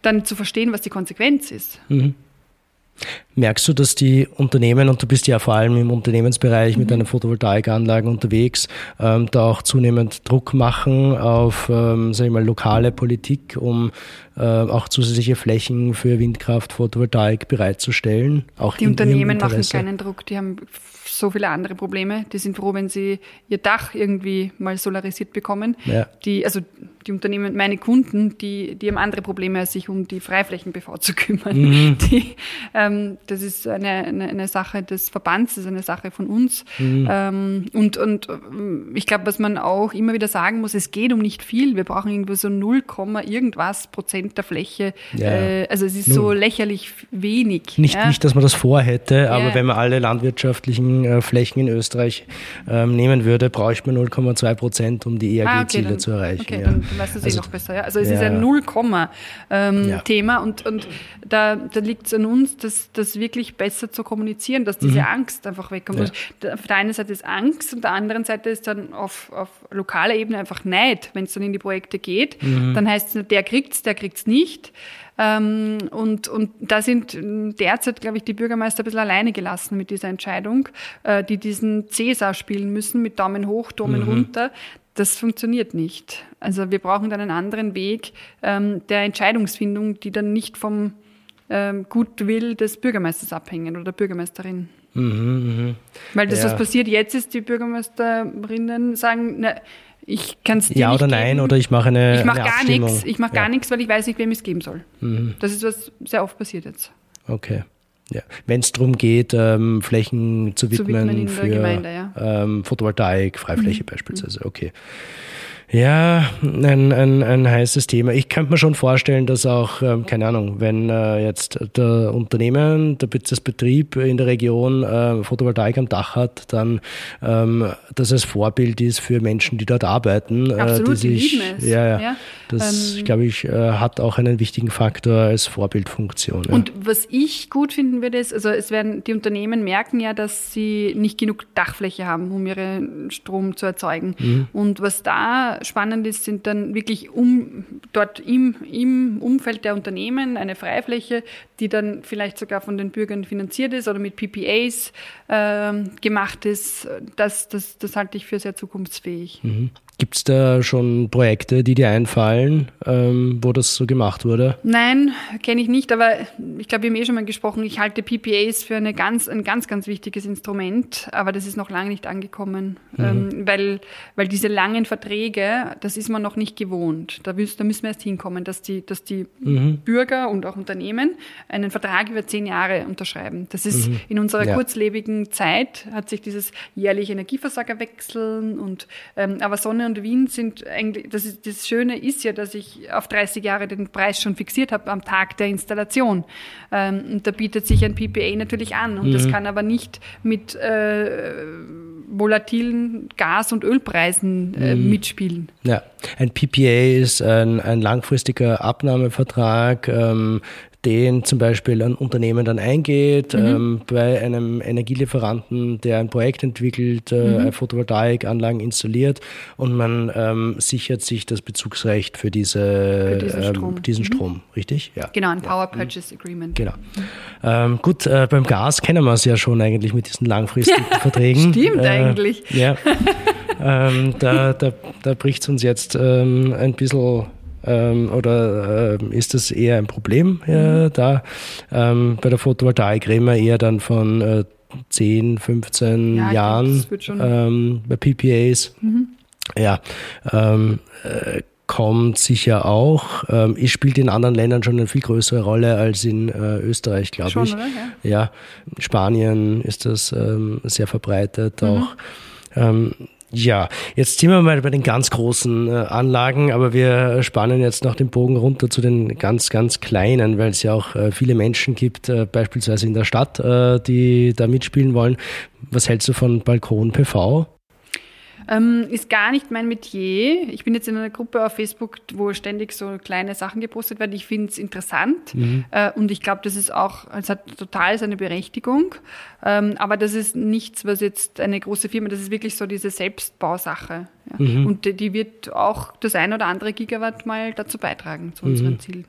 dann zu verstehen, was die Konsequenz ist. Mhm. Merkst du, dass die Unternehmen, und du bist ja vor allem im Unternehmensbereich mhm. mit deinen Photovoltaikanlagen unterwegs, ähm, da auch zunehmend Druck machen auf ähm, sag ich mal, lokale Politik, um äh, auch zusätzliche Flächen für Windkraft, Photovoltaik bereitzustellen? Auch die Unternehmen machen keinen Druck, die haben so viele andere Probleme. Die sind froh, wenn sie ihr Dach irgendwie mal solarisiert bekommen. Ja. Die, also die Unternehmen, meine Kunden, die, die haben andere Probleme, als sich um die Freiflächen-BV zu kümmern. Mhm. Die, ähm, das ist eine, eine, eine, Sache des Verbands, das ist eine Sache von uns. Mhm. Ähm, und, und ähm, ich glaube, was man auch immer wieder sagen muss, es geht um nicht viel. Wir brauchen irgendwo so 0, irgendwas Prozent der Fläche. Ja. Äh, also es ist Nun. so lächerlich wenig. Nicht, ja? nicht, dass man das vorhätte, aber ja. wenn man alle landwirtschaftlichen äh, Flächen in Österreich ähm, nehmen würde, bräuchte man 0,2 Prozent, um die ERG-Ziele ah, okay, zu erreichen. Okay, dann, dann weißt du es eh also, eh noch besser. Ja? Also es ja. ist ein Null-Komma-Thema ähm, und, und da, da liegt es an uns, das, das wirklich besser zu kommunizieren, dass diese mhm. Angst einfach wegkommt. Ja. Auf der einen Seite ist Angst und auf der anderen Seite ist dann auf, auf lokaler Ebene einfach Neid, wenn es dann in die Projekte geht. Mhm. Dann heißt es, der kriegt's, der kriegt's nicht. Ähm, und, und da sind derzeit, glaube ich, die Bürgermeister ein bisschen alleine gelassen mit dieser Entscheidung, äh, die diesen Cäsar spielen müssen mit Daumen hoch, Daumen mhm. runter. Das funktioniert nicht. Also wir brauchen dann einen anderen Weg ähm, der Entscheidungsfindung, die dann nicht vom ähm, Gutwill des Bürgermeisters abhängen oder der Bürgermeisterin. Mhm, mh. Weil das, ja. was passiert jetzt ist, die Bürgermeisterinnen sagen, na, ich kann es dir Ja oder nein, oder ich mache eine Ich mache gar nichts, ich mache ja. gar nichts, weil ich weiß nicht, wem ich es geben soll. Mhm. Das ist, was sehr oft passiert jetzt. Okay. Ja. Wenn es darum geht, ähm, Flächen zu widmen, zu widmen für Gemeinde, ja. ähm, Photovoltaik, Freifläche mhm. beispielsweise, okay. Ja, ein, ein, ein heißes Thema. Ich könnte mir schon vorstellen, dass auch, ähm, keine Ahnung, wenn äh, jetzt der Unternehmen, der das Betrieb in der Region äh, Photovoltaik am Dach hat, dann ähm, dass es Vorbild ist für Menschen, die dort arbeiten. Absolut, äh, die sich, die lieben es. Ja, ja, ja. Das, ähm, glaube ich, äh, hat auch einen wichtigen Faktor als Vorbildfunktion. Ja. Und was ich gut finden würde, ist, also es werden, die Unternehmen merken ja, dass sie nicht genug Dachfläche haben, um ihren Strom zu erzeugen. Mhm. Und was da spannend ist, sind dann wirklich um, dort im, im Umfeld der Unternehmen eine Freifläche, die dann vielleicht sogar von den Bürgern finanziert ist oder mit PPAs äh, gemacht ist. Das, das, das halte ich für sehr zukunftsfähig. Mhm. Gibt es da schon Projekte, die dir einfallen, ähm, wo das so gemacht wurde? Nein, kenne ich nicht, aber ich glaube, wir haben eh schon mal gesprochen, ich halte PPAs für eine ganz, ein ganz, ganz wichtiges Instrument, aber das ist noch lange nicht angekommen, mhm. ähm, weil, weil diese langen Verträge, das ist man noch nicht gewohnt. Da, müssen, da müssen wir erst hinkommen, dass die, dass die mhm. Bürger und auch Unternehmen einen Vertrag über zehn Jahre unterschreiben. Das ist mhm. in unserer ja. kurzlebigen Zeit, hat sich dieses jährliche Energieversorgerwechseln und ähm, aber Sonne und und Wien sind eigentlich, das, ist, das Schöne ist ja, dass ich auf 30 Jahre den Preis schon fixiert habe am Tag der Installation. Ähm, und da bietet sich ein PPA natürlich an. Und mhm. das kann aber nicht mit äh, volatilen Gas- und Ölpreisen äh, mhm. mitspielen. Ja, ein PPA ist ein, ein langfristiger Abnahmevertrag. Ähm, den zum Beispiel ein Unternehmen dann eingeht, mhm. ähm, bei einem Energielieferanten, der ein Projekt entwickelt, äh, mhm. Photovoltaikanlagen installiert und man ähm, sichert sich das Bezugsrecht für, diese, für diesen, ähm, Strom. diesen mhm. Strom, richtig? Ja. Genau, ein Power mhm. Purchase Agreement. Genau. Ähm, gut, äh, beim Gas kennen wir es ja schon eigentlich mit diesen langfristigen Verträgen. Stimmt äh, eigentlich. Ja. Ähm, da da, da bricht es uns jetzt ähm, ein bisschen ähm, oder äh, ist das eher ein Problem äh, da? Ähm, bei der Photovoltaik reden wir eher dann von äh, 10, 15 ja, Jahren ähm, bei PPAs. Mhm. Ja, ähm, äh, kommt sicher auch. Ähm, es spielt in anderen Ländern schon eine viel größere Rolle als in äh, Österreich, glaube ich. Oder? Ja. ja, in Spanien ist das ähm, sehr verbreitet mhm. auch. Ähm, ja, jetzt sind wir mal bei den ganz großen äh, Anlagen, aber wir spannen jetzt noch den Bogen runter zu den ganz, ganz kleinen, weil es ja auch äh, viele Menschen gibt, äh, beispielsweise in der Stadt, die da mitspielen wollen. Was hältst du von Balkon PV? Ähm, ist gar nicht mein Metier. Ich bin jetzt in einer Gruppe auf Facebook, wo ständig so kleine Sachen gepostet werden. Ich finde es interessant mhm. äh, und ich glaube, das ist auch, es hat total seine Berechtigung. Ähm, aber das ist nichts, was jetzt eine große Firma, das ist wirklich so diese Selbstbausache. Ja. Mhm. Und die, die wird auch das ein oder andere Gigawatt mal dazu beitragen, zu unseren mhm. Zielen.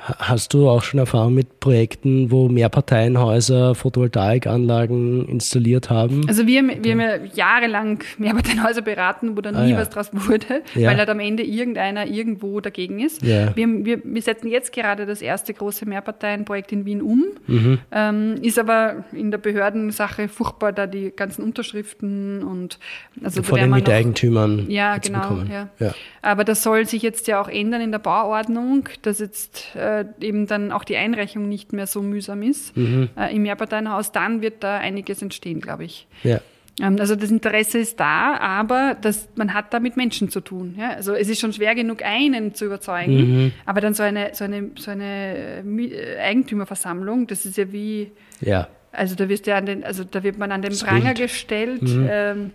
Hast du auch schon Erfahrung mit Projekten, wo Mehrparteienhäuser Photovoltaikanlagen installiert haben? Also wir, wir haben ja jahrelang Mehrparteienhäuser beraten, wo dann ah, nie ja. was draus wurde, ja. weil halt am Ende irgendeiner irgendwo dagegen ist. Ja. Wir, wir, wir setzen jetzt gerade das erste große Mehrparteienprojekt in Wien um, mhm. ähm, ist aber in der Behördensache furchtbar, da die ganzen Unterschriften und also vor den Miteigentümern ja genau ja. Aber das soll sich jetzt ja auch ändern in der Bauordnung, dass jetzt äh, äh, eben dann auch die Einreichung nicht mehr so mühsam ist mhm. äh, im Mehrparteienhaus, dann wird da einiges entstehen, glaube ich. Ja. Ähm, also das Interesse ist da, aber das, man hat da mit Menschen zu tun. Ja? Also es ist schon schwer genug, einen zu überzeugen, mhm. aber dann so eine, so eine, so eine äh, Eigentümerversammlung, das ist ja wie, ja. also da wirst ja an den, also da wird man an den Pranger gestellt. Mhm. Ähm,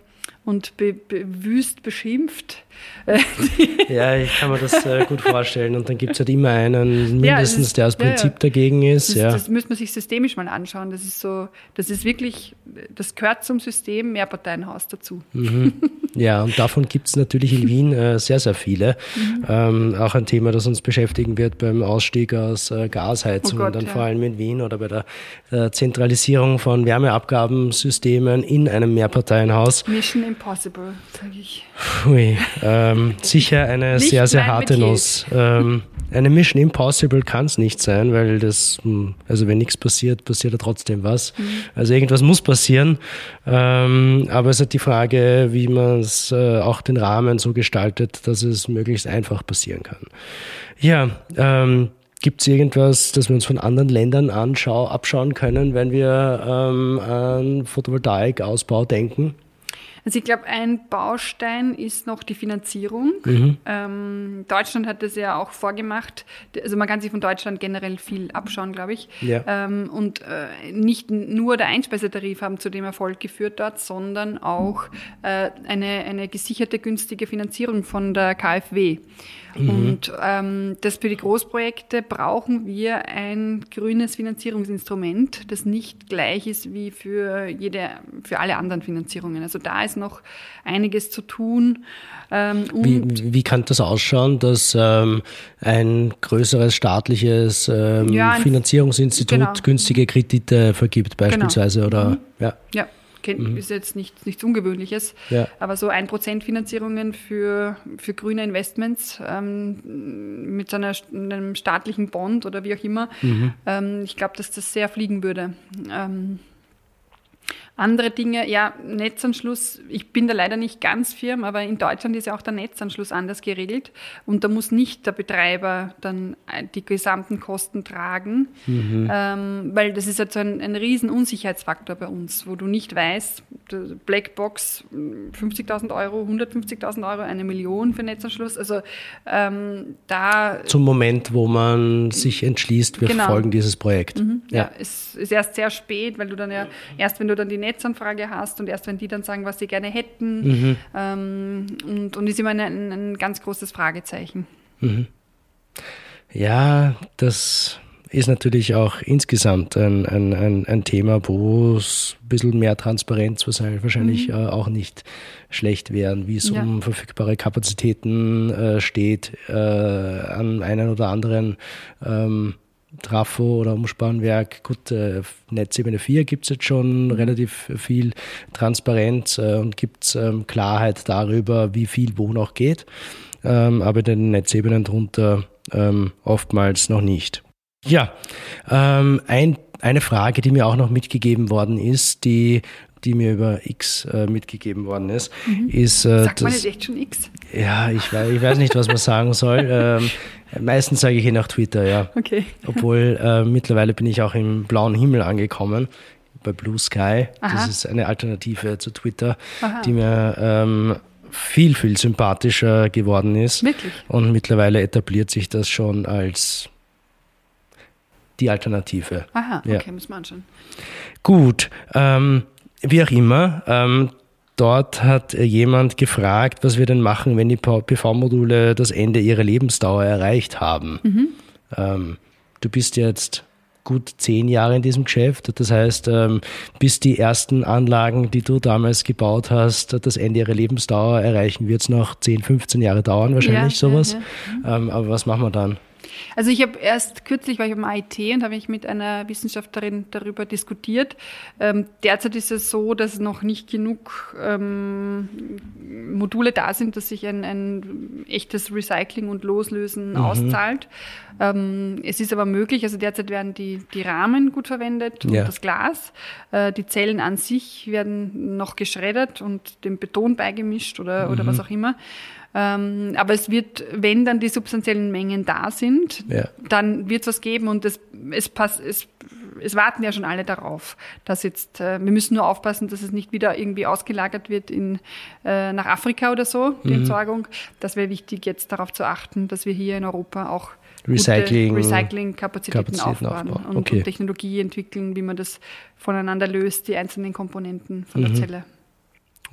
und be, be, wüst beschimpft. ja, ich kann mir das äh, gut vorstellen. Und dann gibt es halt immer einen, mindestens, ja, der aus Prinzip ja, ja. dagegen ist. Das, das müsste man sich systemisch mal anschauen. Das ist so, das ist wirklich, das gehört zum System Mehrparteienhaus dazu. Mhm. Ja, und davon gibt es natürlich in Wien äh, sehr, sehr viele. Mhm. Ähm, auch ein Thema, das uns beschäftigen wird beim Ausstieg aus äh, Gasheizungen, oh Gott, dann vor allem in Wien oder bei der äh, Zentralisierung von Wärmeabgabensystemen in einem Mehrparteienhaus. Mission Impossible, sage ich. Ui, ähm, sicher eine nicht sehr, sehr harte Nuss. Ähm, eine Mission Impossible kann es nicht sein, weil das, hm, also wenn nichts passiert, passiert ja trotzdem was. Mhm. Also irgendwas muss passieren. Ähm, aber es ist die Frage, wie man es äh, auch den Rahmen so gestaltet, dass es möglichst einfach passieren kann. Ja, ähm, Gibt es irgendwas, das wir uns von anderen Ländern anschau abschauen können, wenn wir ähm, an Photovoltaikausbau denken? Also ich glaube, ein Baustein ist noch die Finanzierung. Mhm. Ähm, Deutschland hat das ja auch vorgemacht. Also man kann sich von Deutschland generell viel abschauen, glaube ich. Ja. Ähm, und äh, nicht nur der Einspeisetarif haben zu dem Erfolg geführt dort, sondern auch äh, eine, eine gesicherte günstige Finanzierung von der KfW. Mhm. Und ähm, das für die Großprojekte brauchen wir ein grünes Finanzierungsinstrument, das nicht gleich ist wie für jede, für alle anderen Finanzierungen. Also da ist noch einiges zu tun. Ähm, wie, wie kann das ausschauen, dass ähm, ein größeres staatliches ähm, ja, Finanzierungsinstitut genau. günstige Kredite vergibt beispielsweise genau. oder mhm. ja? Ja mhm. ist jetzt nicht, nichts Ungewöhnliches. Ja. Aber so 1% Finanzierungen für, für grüne Investments ähm, mit so einer, einem staatlichen Bond oder wie auch immer, mhm. ähm, ich glaube, dass das sehr fliegen würde. Ähm, andere Dinge, ja, Netzanschluss, ich bin da leider nicht ganz firm, aber in Deutschland ist ja auch der Netzanschluss anders geregelt und da muss nicht der Betreiber dann äh, die gesamten Kosten tragen, mhm. ähm, weil das ist halt so ein, ein riesen Unsicherheitsfaktor bei uns, wo du nicht weißt, Blackbox 50.000 Euro, 150.000 Euro, eine Million für Netzanschluss, also ähm, da... Zum Moment, wo man sich entschließt, wir genau. folgen dieses Projekt. Mhm. Ja, ja, es ist erst sehr spät, weil du dann ja, erst wenn du dann die Netzanfrage hast und erst wenn die dann sagen, was sie gerne hätten. Mhm. Ähm, und, und ist immer ein, ein ganz großes Fragezeichen. Mhm. Ja, das ist natürlich auch insgesamt ein, ein, ein, ein Thema, wo es ein bisschen mehr Transparenz wahrscheinlich mhm. äh, auch nicht schlecht wäre, wie es ja. um verfügbare Kapazitäten äh, steht äh, an einen oder anderen ähm, Trafo oder Umspannwerk. Gut, äh, Netzebene 4 gibt es jetzt schon relativ viel Transparenz äh, und gibt es ähm, Klarheit darüber, wie viel wo noch geht. Ähm, aber den Netzebenen drunter ähm, oftmals noch nicht. Ja, ein, eine Frage, die mir auch noch mitgegeben worden ist, die die mir über X äh, mitgegeben worden ist, mhm. ist. Äh, Sagt das, man jetzt echt schon X? Ja, ich weiß, ich weiß nicht, was man sagen soll. Ähm, Meistens sage ich je nach Twitter, ja. Okay. Obwohl äh, mittlerweile bin ich auch im blauen Himmel angekommen, bei Blue Sky. Aha. Das ist eine Alternative zu Twitter, Aha. die mir ähm, viel, viel sympathischer geworden ist. Wirklich? Und mittlerweile etabliert sich das schon als die Alternative. Aha, okay, ja. muss man anschauen. Gut, ähm, wie auch immer, ähm, Dort hat jemand gefragt, was wir denn machen, wenn die PV-Module das Ende ihrer Lebensdauer erreicht haben. Mhm. Ähm, du bist jetzt gut zehn Jahre in diesem Geschäft. Das heißt, ähm, bis die ersten Anlagen, die du damals gebaut hast, das Ende ihrer Lebensdauer erreichen, wird es noch 10, 15 Jahre dauern, wahrscheinlich ja, sowas. Ja, ja. Ähm, aber was machen wir dann? Also ich habe erst kürzlich war ich am IT und habe ich mit einer Wissenschaftlerin darüber diskutiert. Ähm, derzeit ist es so, dass noch nicht genug ähm, Module da sind, dass sich ein, ein echtes Recycling und Loslösen mhm. auszahlt. Ähm, es ist aber möglich, also derzeit werden die, die Rahmen gut verwendet und ja. das Glas. Äh, die Zellen an sich werden noch geschreddert und dem Beton beigemischt oder, mhm. oder was auch immer. Ähm, aber es wird, wenn dann die substanziellen Mengen da sind, ja. dann wird es was geben und es, es, passt, es, es warten ja schon alle darauf, dass jetzt, äh, wir müssen nur aufpassen, dass es nicht wieder irgendwie ausgelagert wird in, äh, nach Afrika oder so, die mhm. Entsorgung. Das wäre wichtig, jetzt darauf zu achten, dass wir hier in Europa auch Recycling, Recycling-Kapazitäten aufbauen Aufbau. und, okay. und, Technologie entwickeln, wie man das voneinander löst, die einzelnen Komponenten von mhm. der Zelle.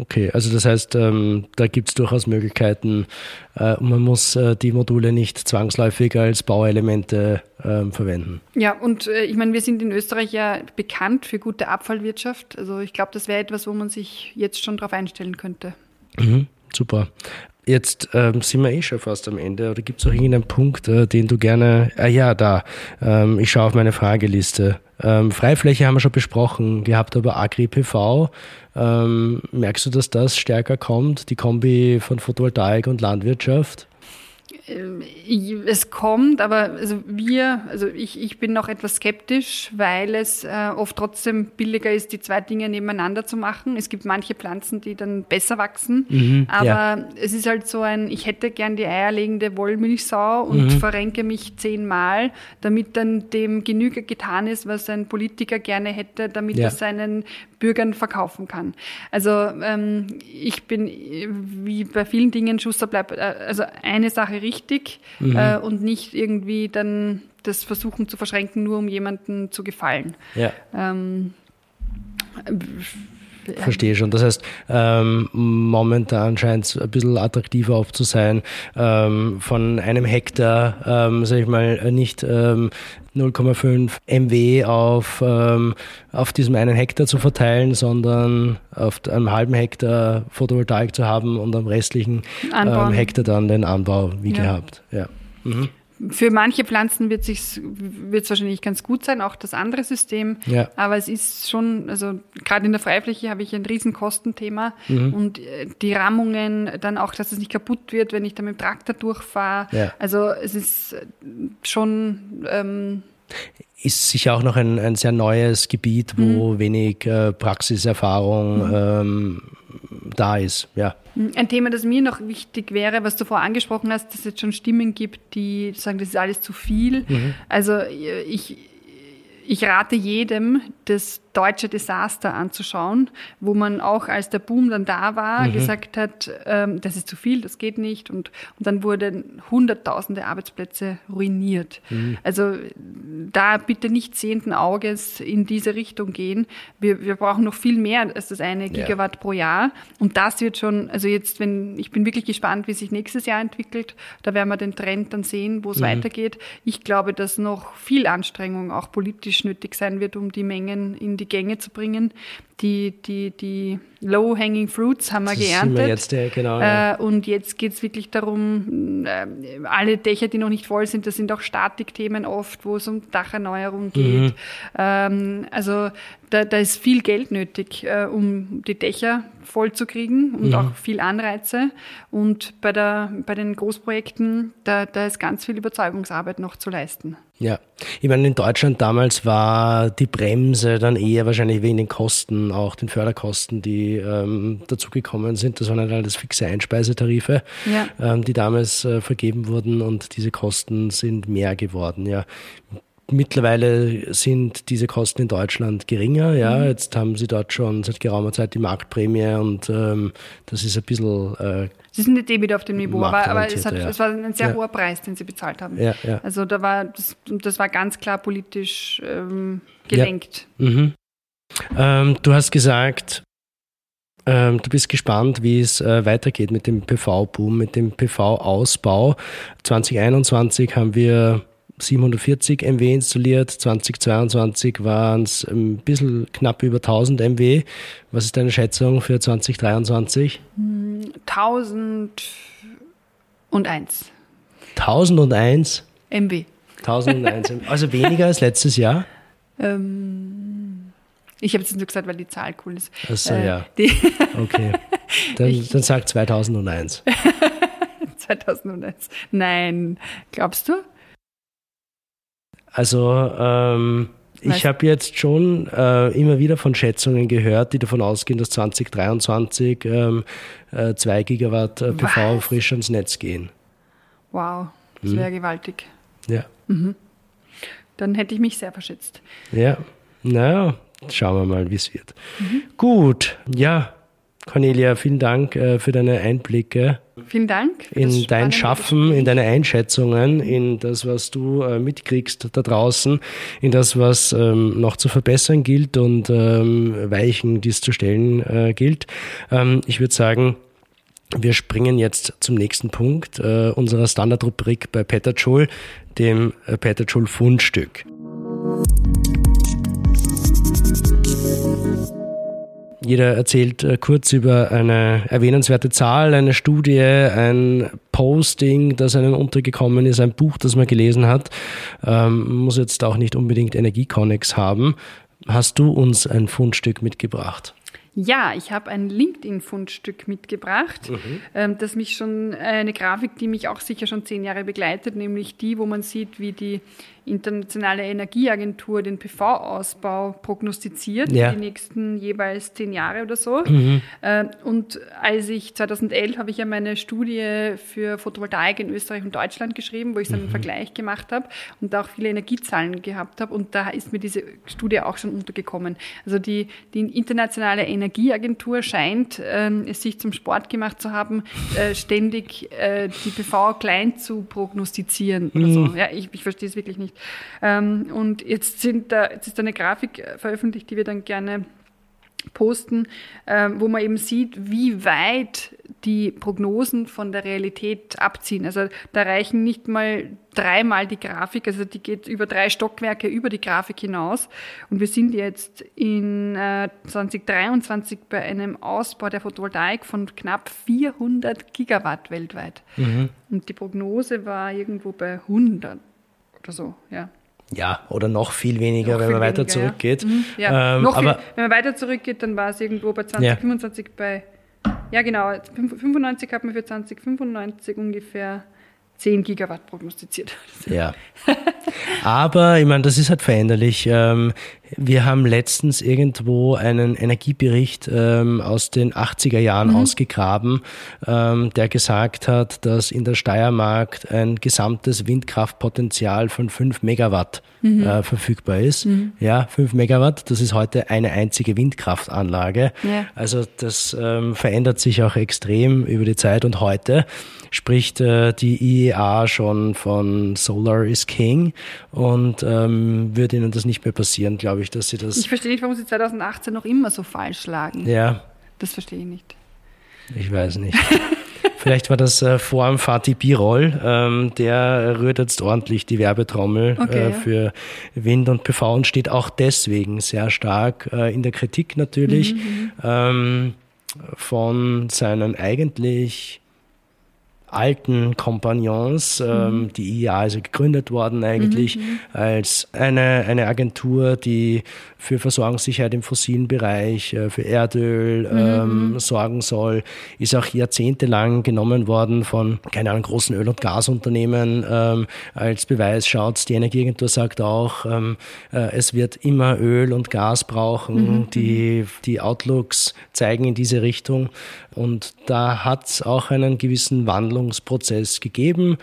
Okay, also das heißt, ähm, da gibt es durchaus Möglichkeiten äh, und man muss äh, die Module nicht zwangsläufig als Bauelemente ähm, verwenden. Ja, und äh, ich meine, wir sind in Österreich ja bekannt für gute Abfallwirtschaft. Also ich glaube, das wäre etwas, wo man sich jetzt schon darauf einstellen könnte. Mhm, super. Jetzt ähm, sind wir eh schon fast am Ende. Oder gibt es auch irgendeinen Punkt, äh, den du gerne. Ah ja, da. Ähm, ich schaue auf meine Frageliste. Ähm, Freifläche haben wir schon besprochen gehabt, aber Agri-PV. Ähm, merkst du, dass das stärker kommt, die Kombi von Photovoltaik und Landwirtschaft? Ähm, es kommt, aber also wir, also ich, ich bin noch etwas skeptisch, weil es äh, oft trotzdem billiger ist, die zwei Dinge nebeneinander zu machen. Es gibt manche Pflanzen, die dann besser wachsen, mhm, aber ja. es ist halt so ein, ich hätte gern die eierlegende Wollmilchsau und mhm. verrenke mich zehnmal, damit dann dem Genüge getan ist, was ein Politiker gerne hätte, damit ja. er seinen Bürgern verkaufen kann. Also ähm, ich bin wie bei vielen Dingen Schuster bleibt äh, also eine Sache richtig mhm. äh, und nicht irgendwie dann das versuchen zu verschränken, nur um jemanden zu gefallen. Ja. Ähm, Verstehe schon. Das heißt, ähm, momentan scheint es ein bisschen attraktiver auf zu sein, ähm, von einem Hektar, ähm, sag ich mal, nicht ähm, 0,5 MW auf, ähm, auf diesem einen Hektar zu verteilen, sondern auf einem halben Hektar Photovoltaik zu haben und am restlichen ähm, Hektar dann den Anbau wie ja. gehabt. Ja. Mhm. Für manche Pflanzen wird es wahrscheinlich ganz gut sein, auch das andere System. Ja. Aber es ist schon, also gerade in der Freifläche habe ich ein Riesenkostenthema mhm. und äh, die Rammungen, dann auch, dass es nicht kaputt wird, wenn ich da mit dem Traktor durchfahre. Ja. Also es ist schon ähm, ist sicher auch noch ein, ein sehr neues Gebiet, wo mhm. wenig äh, Praxiserfahrung mhm. ähm, da ist. Ja. Ein Thema, das mir noch wichtig wäre, was du vorher angesprochen hast, dass es jetzt schon Stimmen gibt, die sagen, das ist alles zu viel. Mhm. Also ich, ich rate jedem, das deutsche Desaster anzuschauen, wo man auch, als der Boom dann da war, mhm. gesagt hat, ähm, das ist zu viel, das geht nicht. Und, und dann wurden hunderttausende Arbeitsplätze ruiniert. Mhm. Also da bitte nicht sehenden Auges in diese Richtung gehen. Wir, wir brauchen noch viel mehr als das eine Gigawatt ja. pro Jahr. Und das wird schon, also jetzt, wenn, ich bin wirklich gespannt, wie sich nächstes Jahr entwickelt. Da werden wir den Trend dann sehen, wo es mhm. weitergeht. Ich glaube, dass noch viel Anstrengung auch politisch nötig sein wird, um die Mengen in die Gänge zu bringen. Die, die, die Low-Hanging Fruits haben wir das geerntet. Wir jetzt, ja, genau, ja. Äh, und jetzt geht es wirklich darum, äh, alle Dächer, die noch nicht voll sind, das sind auch Statikthemen oft, wo es um Dacherneuerung geht. Mhm. Also da, da ist viel Geld nötig, äh, um die Dächer voll zu kriegen und mhm. auch viel Anreize. Und bei, der, bei den Großprojekten, da, da ist ganz viel Überzeugungsarbeit noch zu leisten. Ja, ich meine, in Deutschland damals war die Bremse dann eher wahrscheinlich wegen den Kosten, auch den Förderkosten, die ähm, dazugekommen sind. Das waren halt alles fixe Einspeisetarife, ja. ähm, die damals äh, vergeben wurden und diese Kosten sind mehr geworden. Ja, Mittlerweile sind diese Kosten in Deutschland geringer. Ja, mhm. jetzt haben sie dort schon seit geraumer Zeit die Marktprämie und ähm, das ist ein bisschen. Äh, sie sind nicht eh wieder auf dem Niveau, aber, aber es, hat, ja. es, war ein sehr ja. hoher Preis, den sie bezahlt haben. Ja. Also da war das, das war ganz klar politisch ähm, gelenkt. Mhm. Ähm, du hast gesagt, ähm, du bist gespannt, wie es äh, weitergeht mit dem PV-Boom, mit dem PV-Ausbau. 2021 haben wir 740 MW installiert, 2022 waren es ein bisschen knapp über 1000 MW. Was ist deine Schätzung für 2023? 1001. 1001 MW. 1001 MW. Also weniger als letztes Jahr? Ähm, ich habe es nur gesagt, weil die Zahl cool ist. Achso, äh, ja. okay. Dann, dann sag 2001. 2001. Nein. Glaubst du? Also ähm, ich habe jetzt schon äh, immer wieder von Schätzungen gehört, die davon ausgehen, dass 2023 ähm, äh, 2 Gigawatt äh, PV Was? frisch ans Netz gehen. Wow, das wäre hm. gewaltig. Ja. Mhm. Dann hätte ich mich sehr verschätzt. Ja, naja, schauen wir mal, wie es wird. Mhm. Gut, ja, Cornelia, vielen Dank äh, für deine Einblicke. Vielen Dank. In dein Schaffen, in deine Einschätzungen, in das, was du äh, mitkriegst da draußen, in das, was ähm, noch zu verbessern gilt und ähm, Weichen, die es zu stellen äh, gilt. Ähm, ich würde sagen, wir springen jetzt zum nächsten Punkt äh, unserer Standardrubrik bei Petterjoule, dem äh, Petterjoule Fundstück. Jeder erzählt äh, kurz über eine erwähnenswerte Zahl, eine Studie, ein Posting, das einem untergekommen ist, ein Buch, das man gelesen hat. Ähm, muss jetzt auch nicht unbedingt Energiekonnex haben. Hast du uns ein Fundstück mitgebracht? Ja, ich habe ein LinkedIn-Fundstück mitgebracht, mhm. Ähm, das mich schon, eine Grafik, die mich auch sicher schon zehn Jahre begleitet, nämlich die, wo man sieht, wie die internationale Energieagentur den PV-Ausbau prognostiziert ja. für die nächsten jeweils zehn Jahre oder so. Mhm. Äh, und als ich 2011 habe ich ja meine Studie für Photovoltaik in Österreich und Deutschland geschrieben, wo ich so einen mhm. Vergleich gemacht habe und auch viele Energiezahlen gehabt habe. Und da ist mir diese Studie auch schon untergekommen. Also die, die internationale Energieagentur scheint äh, es sich zum Sport gemacht zu haben, äh, ständig äh, die PV klein zu prognostizieren oder so. Mhm. Ja, ich, ich verstehe es wirklich nicht. Ähm, und jetzt, sind da, jetzt ist da eine Grafik veröffentlicht, die wir dann gerne posten, ähm, wo man eben sieht, wie weit die Prognosen von der Realität abziehen. Also da reichen nicht mal dreimal die Grafik, also die geht über drei Stockwerke über die Grafik hinaus. Und wir sind jetzt in äh, 2023 bei einem Ausbau der Photovoltaik von knapp 400 Gigawatt weltweit. Mhm. Und die Prognose war irgendwo bei 100 oder so, ja. Ja, oder noch viel weniger, noch wenn viel man weiter zurückgeht. Ja. Mhm, ja. Ähm, noch aber, viel, wenn man weiter zurückgeht, dann war es irgendwo bei 2025 ja. bei, ja genau, 95 hat man für 2095 ungefähr 10 Gigawatt prognostiziert. Ja. Aber ich meine, das ist halt veränderlich. Ähm, wir haben letztens irgendwo einen Energiebericht ähm, aus den 80er Jahren mhm. ausgegraben, ähm, der gesagt hat, dass in der Steiermark ein gesamtes Windkraftpotenzial von 5 Megawatt mhm. äh, verfügbar ist. Mhm. Ja, 5 Megawatt, das ist heute eine einzige Windkraftanlage. Ja. Also das ähm, verändert sich auch extrem über die Zeit und heute spricht äh, die IEA schon von Solar is King und ähm, wird ihnen das nicht mehr passieren, glaube ich, dass sie das. Ich verstehe nicht, warum sie 2018 noch immer so falsch schlagen. Ja. Das verstehe ich nicht. Ich weiß nicht. Vielleicht war das äh, vor dem Fatih Birol, ähm, der rührt jetzt ordentlich die Werbetrommel okay, äh, für Wind und PV und steht auch deswegen sehr stark äh, in der Kritik natürlich mhm, mhm. ähm, von seinen eigentlich alten Kompagnons. Ähm, mhm. Die IA ist gegründet worden eigentlich mhm, mhm. als eine, eine Agentur, die für Versorgungssicherheit im fossilen Bereich, äh, für Erdöl mhm. ähm, mhm. sorgen soll. Ist auch jahrzehntelang genommen worden von, keine Ahnung, großen Öl- und Gasunternehmen ähm, als Beweis. Schaut, die Energieagentur sagt auch, ähm, äh, es wird immer Öl und Gas brauchen. Die, die Outlooks zeigen in diese Richtung. Und da hat es auch einen gewissen Wandlungsprozess gegeben.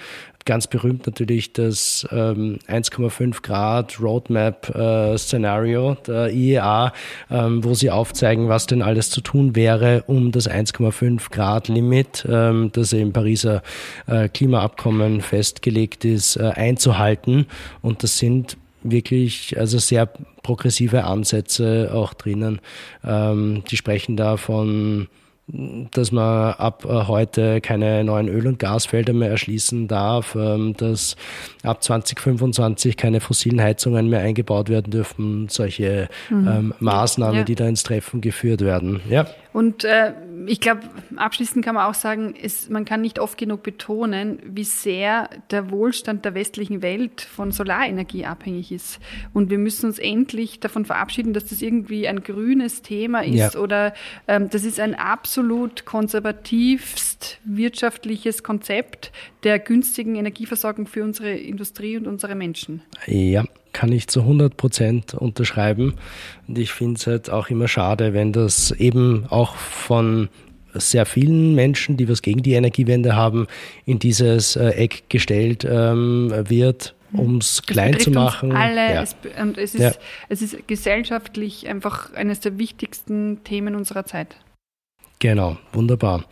Ganz berühmt natürlich das ähm, 1,5 Grad Roadmap äh, Szenario der IEA, ähm, wo sie aufzeigen, was denn alles zu tun wäre, um das 1,5 Grad Limit, ähm, das im Pariser äh, Klimaabkommen festgelegt ist, äh, einzuhalten. Und das sind wirklich also sehr progressive Ansätze auch drinnen. Ähm, die sprechen da von dass man ab äh, heute keine neuen Öl- und Gasfelder mehr erschließen darf, ähm, dass ab 2025 keine fossilen Heizungen mehr eingebaut werden dürfen, solche mhm. ähm, Maßnahmen, ja. die da ins Treffen geführt werden. Ja. Und äh, ich glaube, abschließend kann man auch sagen, es, man kann nicht oft genug betonen, wie sehr der Wohlstand der westlichen Welt von Solarenergie abhängig ist. Und wir müssen uns endlich davon verabschieden, dass das irgendwie ein grünes Thema ist ja. oder ähm, das ist ein absolut konservativst wirtschaftliches Konzept der günstigen Energieversorgung für unsere Industrie und unsere Menschen. Ja, kann ich zu 100 Prozent unterschreiben. Und ich finde es halt auch immer schade, wenn das eben auch von sehr vielen Menschen, die was gegen die Energiewende haben, in dieses äh, Eck gestellt ähm, wird, um es klein zu machen. Alle. Ja. Es, und es ist, ja. es ist gesellschaftlich einfach eines der wichtigsten Themen unserer Zeit. Genau, wunderbar.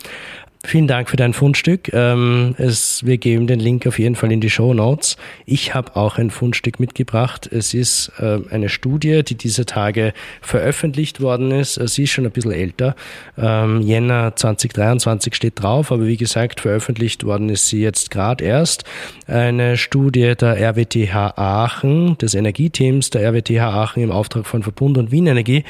Vielen Dank für dein Fundstück. Ähm, es, wir geben den Link auf jeden Fall in die Show Notes. Ich habe auch ein Fundstück mitgebracht. Es ist äh, eine Studie, die diese Tage veröffentlicht worden ist. Sie ist schon ein bisschen älter. Ähm, Jänner 2023 steht drauf, aber wie gesagt, veröffentlicht worden ist sie jetzt gerade erst. Eine Studie der RWTH Aachen, des Energieteams der RWTH Aachen im Auftrag von Verbund und Wien Energie.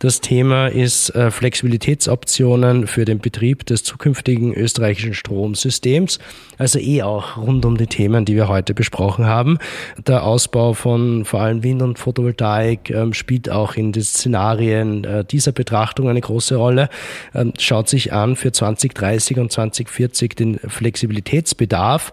Das Thema ist äh, Flexibilitätsoptionen für den Betrieb des zukünftigen österreichischen Stromsystems. Also eh auch rund um die Themen, die wir heute besprochen haben. Der Ausbau von vor allem Wind- und Photovoltaik ähm, spielt auch in den Szenarien äh, dieser Betrachtung eine große Rolle. Ähm, schaut sich an für 2030 und 2040 den Flexibilitätsbedarf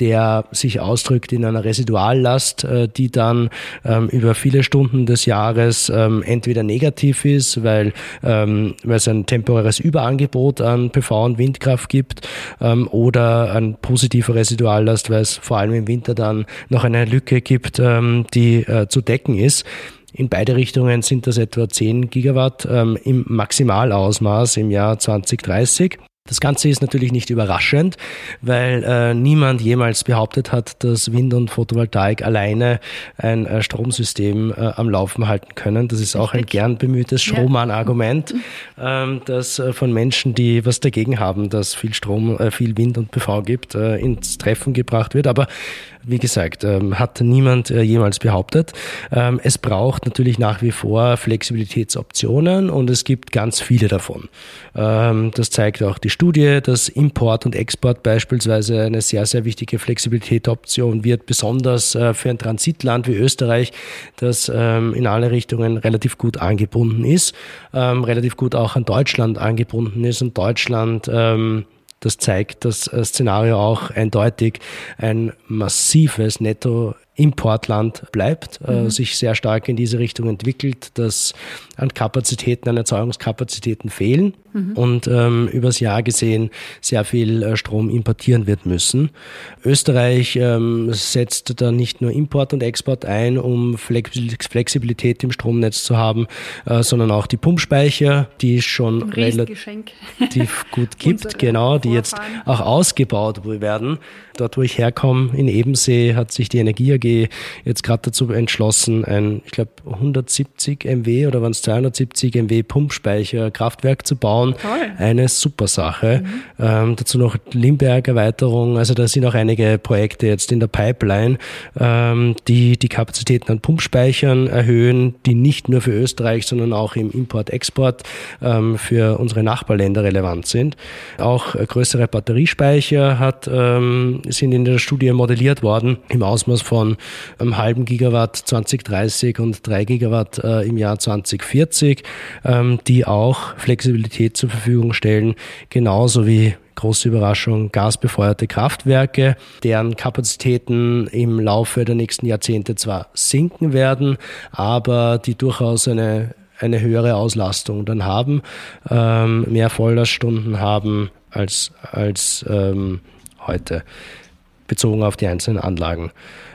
der sich ausdrückt in einer Residuallast, äh, die dann ähm, über viele Stunden des Jahres ähm, entweder negativ ist, weil, ähm, weil es ein temporäres Überangebot an PV und Windkraft gibt, oder ein positiver Residuallast, weil es vor allem im Winter dann noch eine Lücke gibt, die äh, zu decken ist. In beide Richtungen sind das etwa 10 Gigawatt im Maximalausmaß im Jahr 2030. Das Ganze ist natürlich nicht überraschend, weil äh, niemand jemals behauptet hat, dass Wind und Photovoltaik alleine ein äh, Stromsystem äh, am Laufen halten können. Das ist auch ein gern bemühtes Strohmann-Argument, ähm, das äh, von Menschen, die was dagegen haben, dass viel Strom, äh, viel Wind und PV gibt, äh, ins Treffen gebracht wird. Aber wie gesagt, ähm, hat niemand äh, jemals behauptet. Ähm, es braucht natürlich nach wie vor Flexibilitätsoptionen und es gibt ganz viele davon. Ähm, das zeigt auch die Studie, dass Import und Export beispielsweise eine sehr, sehr wichtige Flexibilitätsoption wird, besonders äh, für ein Transitland wie Österreich, das in alle Richtungen relativ gut angebunden ist, relativ gut auch an Deutschland angebunden ist und Deutschland das zeigt das äh, Szenario auch eindeutig. Ein massives Netto Importland bleibt, äh, mhm. äh, sich sehr stark in diese Richtung entwickelt, dass an Kapazitäten, an Erzeugungskapazitäten fehlen mhm. und ähm, übers Jahr gesehen sehr viel äh, Strom importieren wird müssen. Österreich ähm, setzt da nicht nur Import und Export ein, um Flexibilität im Stromnetz zu haben, äh, sondern auch die Pumpspeicher, die es schon relativ gut gibt, genau, die jetzt auch ausgebaut werden. Dort, wo ich herkomme, in Ebensee, hat sich die Energie AG jetzt gerade dazu entschlossen, ein, ich glaube, 170 MW oder waren es 270 MW Pumpspeicher Kraftwerk zu bauen. Toll. Eine super Sache. Mhm. Ähm, dazu noch Limberg-Erweiterung. Also da sind auch einige Projekte jetzt in der Pipeline, ähm, die die Kapazitäten an Pumpspeichern erhöhen, die nicht nur für Österreich, sondern auch im Import-Export ähm, für unsere Nachbarländer relevant sind. Auch größere Batteriespeicher hat, ähm, sind in der Studie modelliert worden im Ausmaß von einem halben Gigawatt 2030 und drei Gigawatt äh, im Jahr 2040, ähm, die auch Flexibilität zur Verfügung stellen, genauso wie große Überraschung, gasbefeuerte Kraftwerke, deren Kapazitäten im Laufe der nächsten Jahrzehnte zwar sinken werden, aber die durchaus eine, eine höhere Auslastung dann haben, ähm, mehr Volllaststunden haben als, als ähm, heute bezogen auf die einzelnen Anlagen.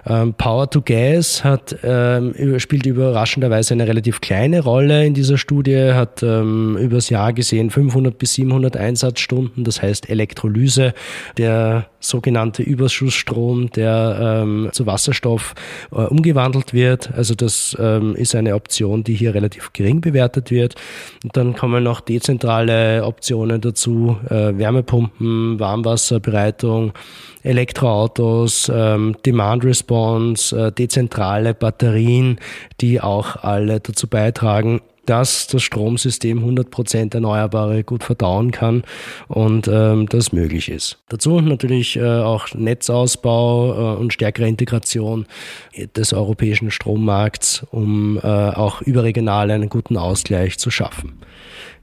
Ähm, Power to Gas hat, ähm, spielt überraschenderweise eine relativ kleine Rolle in dieser Studie, hat ähm, übers Jahr gesehen 500 bis 700 Einsatzstunden, das heißt Elektrolyse, der sogenannte Überschussstrom, der ähm, zu Wasserstoff äh, umgewandelt wird. Also das ähm, ist eine Option, die hier relativ gering bewertet wird. Und dann kommen noch dezentrale Optionen dazu, äh, Wärmepumpen, Warmwasserbereitung, Elektroautos, ähm, Demand Response, äh, dezentrale Batterien, die auch alle dazu beitragen, dass das Stromsystem 100% Erneuerbare gut verdauen kann und ähm, das möglich ist. Dazu natürlich äh, auch Netzausbau äh, und stärkere Integration des europäischen Strommarkts, um äh, auch überregional einen guten Ausgleich zu schaffen.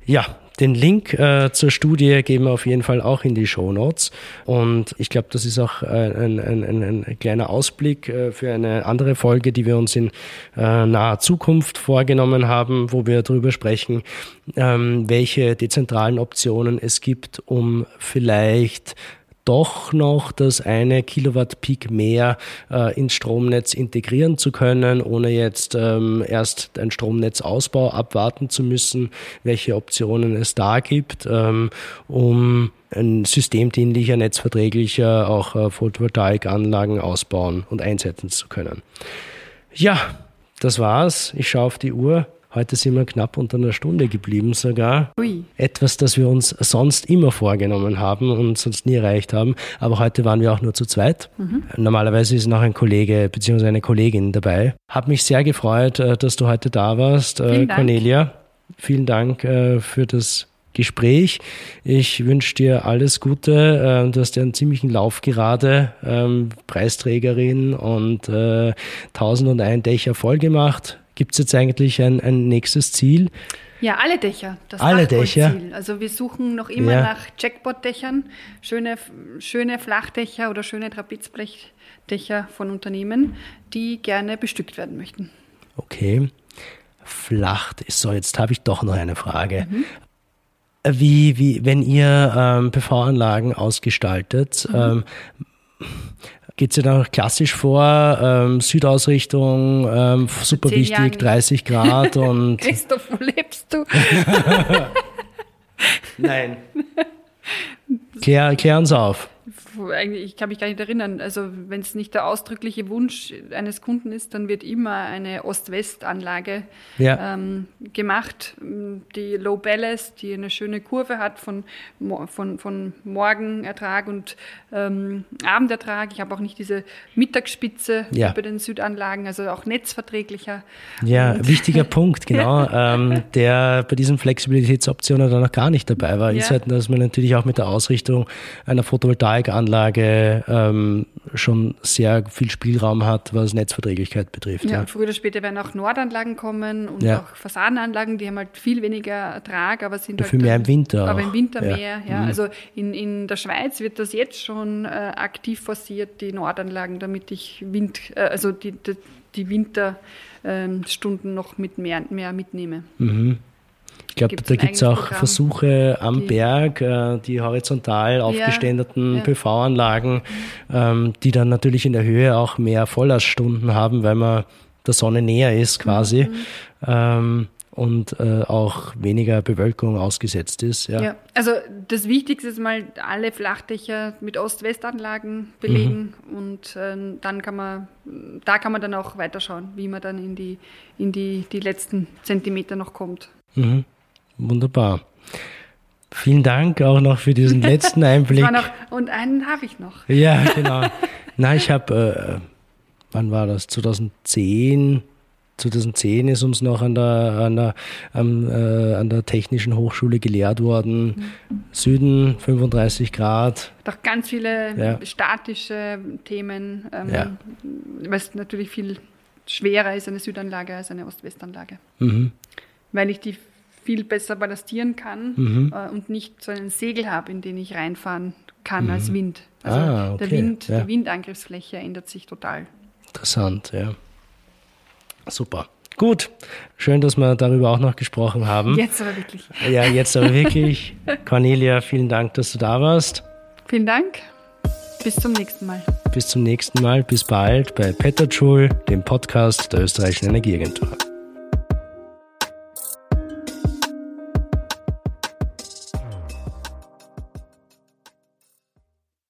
Ja, den Link äh, zur Studie geben wir auf jeden Fall auch in die Show Notes. Und ich glaube, das ist auch äh, ein, ein, ein, ein kleiner Ausblick äh, für eine andere Folge, die wir uns in äh, naher Zukunft vorgenommen haben, wo wir darüber sprechen, ähm, welche dezentralen Optionen es gibt, um vielleicht doch noch das eine Kilowatt Peak mehr äh, ins Stromnetz integrieren zu können, ohne jetzt ähm, erst einen Stromnetzausbau abwarten zu müssen, welche Optionen es da gibt, ähm, um ein systemdienlicher, netzverträglicher auch äh, Photovoltaikanlagen ausbauen und einsetzen zu können. Ja, das war's. Ich schaue auf die Uhr. Heute sind wir knapp unter einer Stunde geblieben sogar. Ui. Etwas, das wir uns sonst immer vorgenommen haben und sonst nie erreicht haben. Aber heute waren wir auch nur zu zweit. Mhm. Normalerweise ist noch ein Kollege bzw. eine Kollegin dabei. Hab mich sehr gefreut, äh, dass du heute da warst, äh, Vielen Cornelia. Dank. Vielen Dank äh, für das Gespräch. Ich wünsche dir alles Gute. Du hast ja einen ziemlichen Lauf gerade, ähm, Preisträgerin und äh, 1001 Dächer voll gemacht Gibt es jetzt eigentlich ein, ein nächstes Ziel? Ja, alle Dächer. Das alle Dächer. Also wir suchen noch immer ja. nach Jackpot-Dächern, schöne, schöne Flachdächer oder schöne Trapezblechdächer von Unternehmen, die gerne bestückt werden möchten. Okay. Flach. So, jetzt habe ich doch noch eine Frage. Mhm. Wie, wie, wenn ihr ähm, PV-Anlagen ausgestaltet, mhm. ähm, geht es ja dann klassisch vor, ähm, Südausrichtung, ähm, super wichtig, Jahren. 30 Grad und. Christoph, wo lebst du? Nein. Klär, klär uns auf eigentlich, ich kann mich gar nicht erinnern, also wenn es nicht der ausdrückliche Wunsch eines Kunden ist, dann wird immer eine Ost-West-Anlage ja. ähm, gemacht, die Low Ballast, die eine schöne Kurve hat von, von, von Morgenertrag und ähm, Abendertrag. Ich habe auch nicht diese Mittagsspitze ja. bei den Südanlagen, also auch netzverträglicher. Ja, und wichtiger Punkt, genau, ähm, der bei diesen Flexibilitätsoptionen dann noch gar nicht dabei war, ja. ist halt, dass man natürlich auch mit der Ausrichtung einer Photovoltaikanlage Anlage ähm, schon sehr viel Spielraum hat, was Netzverträglichkeit betrifft. Ja, ja. früher oder später werden auch Nordanlagen kommen und ja. auch Fassadenanlagen, die haben halt viel weniger Ertrag, aber sind Dafür halt mehr im Winter. Aber auch. im Winter ja. mehr, ja. Mhm. Also in, in der Schweiz wird das jetzt schon äh, aktiv forciert, die Nordanlagen, damit ich Wind, äh, also die, die, die Winterstunden noch mit mehr, mehr mitnehme. Mhm. Ich glaube, da gibt es auch Programm, Versuche am die, Berg, äh, die horizontal aufgeständeten ja, ja. PV-Anlagen, ähm, die dann natürlich in der Höhe auch mehr Volllaststunden haben, weil man der Sonne näher ist quasi. Mhm. Ähm, und äh, auch weniger Bewölkung ausgesetzt ist. Ja. ja. also das Wichtigste ist mal alle Flachdächer mit Ost-West-Anlagen belegen mhm. und äh, dann kann man, da kann man dann auch weiterschauen, wie man dann in die, in die, die letzten Zentimeter noch kommt. Mhm. Wunderbar. Vielen Dank auch noch für diesen letzten Einblick. Noch, und einen habe ich noch. Ja, genau. Na, ich habe, äh, wann war das? 2010. 2010 ist uns noch an der, an der, ähm, äh, an der Technischen Hochschule gelehrt worden. Mhm. Süden 35 Grad. Doch ganz viele ja. statische Themen, ähm, ja. es natürlich viel schwerer ist, eine Südanlage als eine Ost-West-Anlage. Mhm. Weil ich die viel besser ballastieren kann mhm. äh, und nicht so einen Segel habe, in den ich reinfahren kann mhm. als Wind. Also ah, okay. der Wind, ja. die Windangriffsfläche ändert sich total. Interessant, ja. Super. Gut, schön, dass wir darüber auch noch gesprochen haben. Jetzt aber wirklich. Ja, jetzt aber wirklich. Cornelia, vielen Dank, dass du da warst. Vielen Dank. Bis zum nächsten Mal. Bis zum nächsten Mal. Bis bald bei Petterschul, dem Podcast der österreichischen Energieagentur.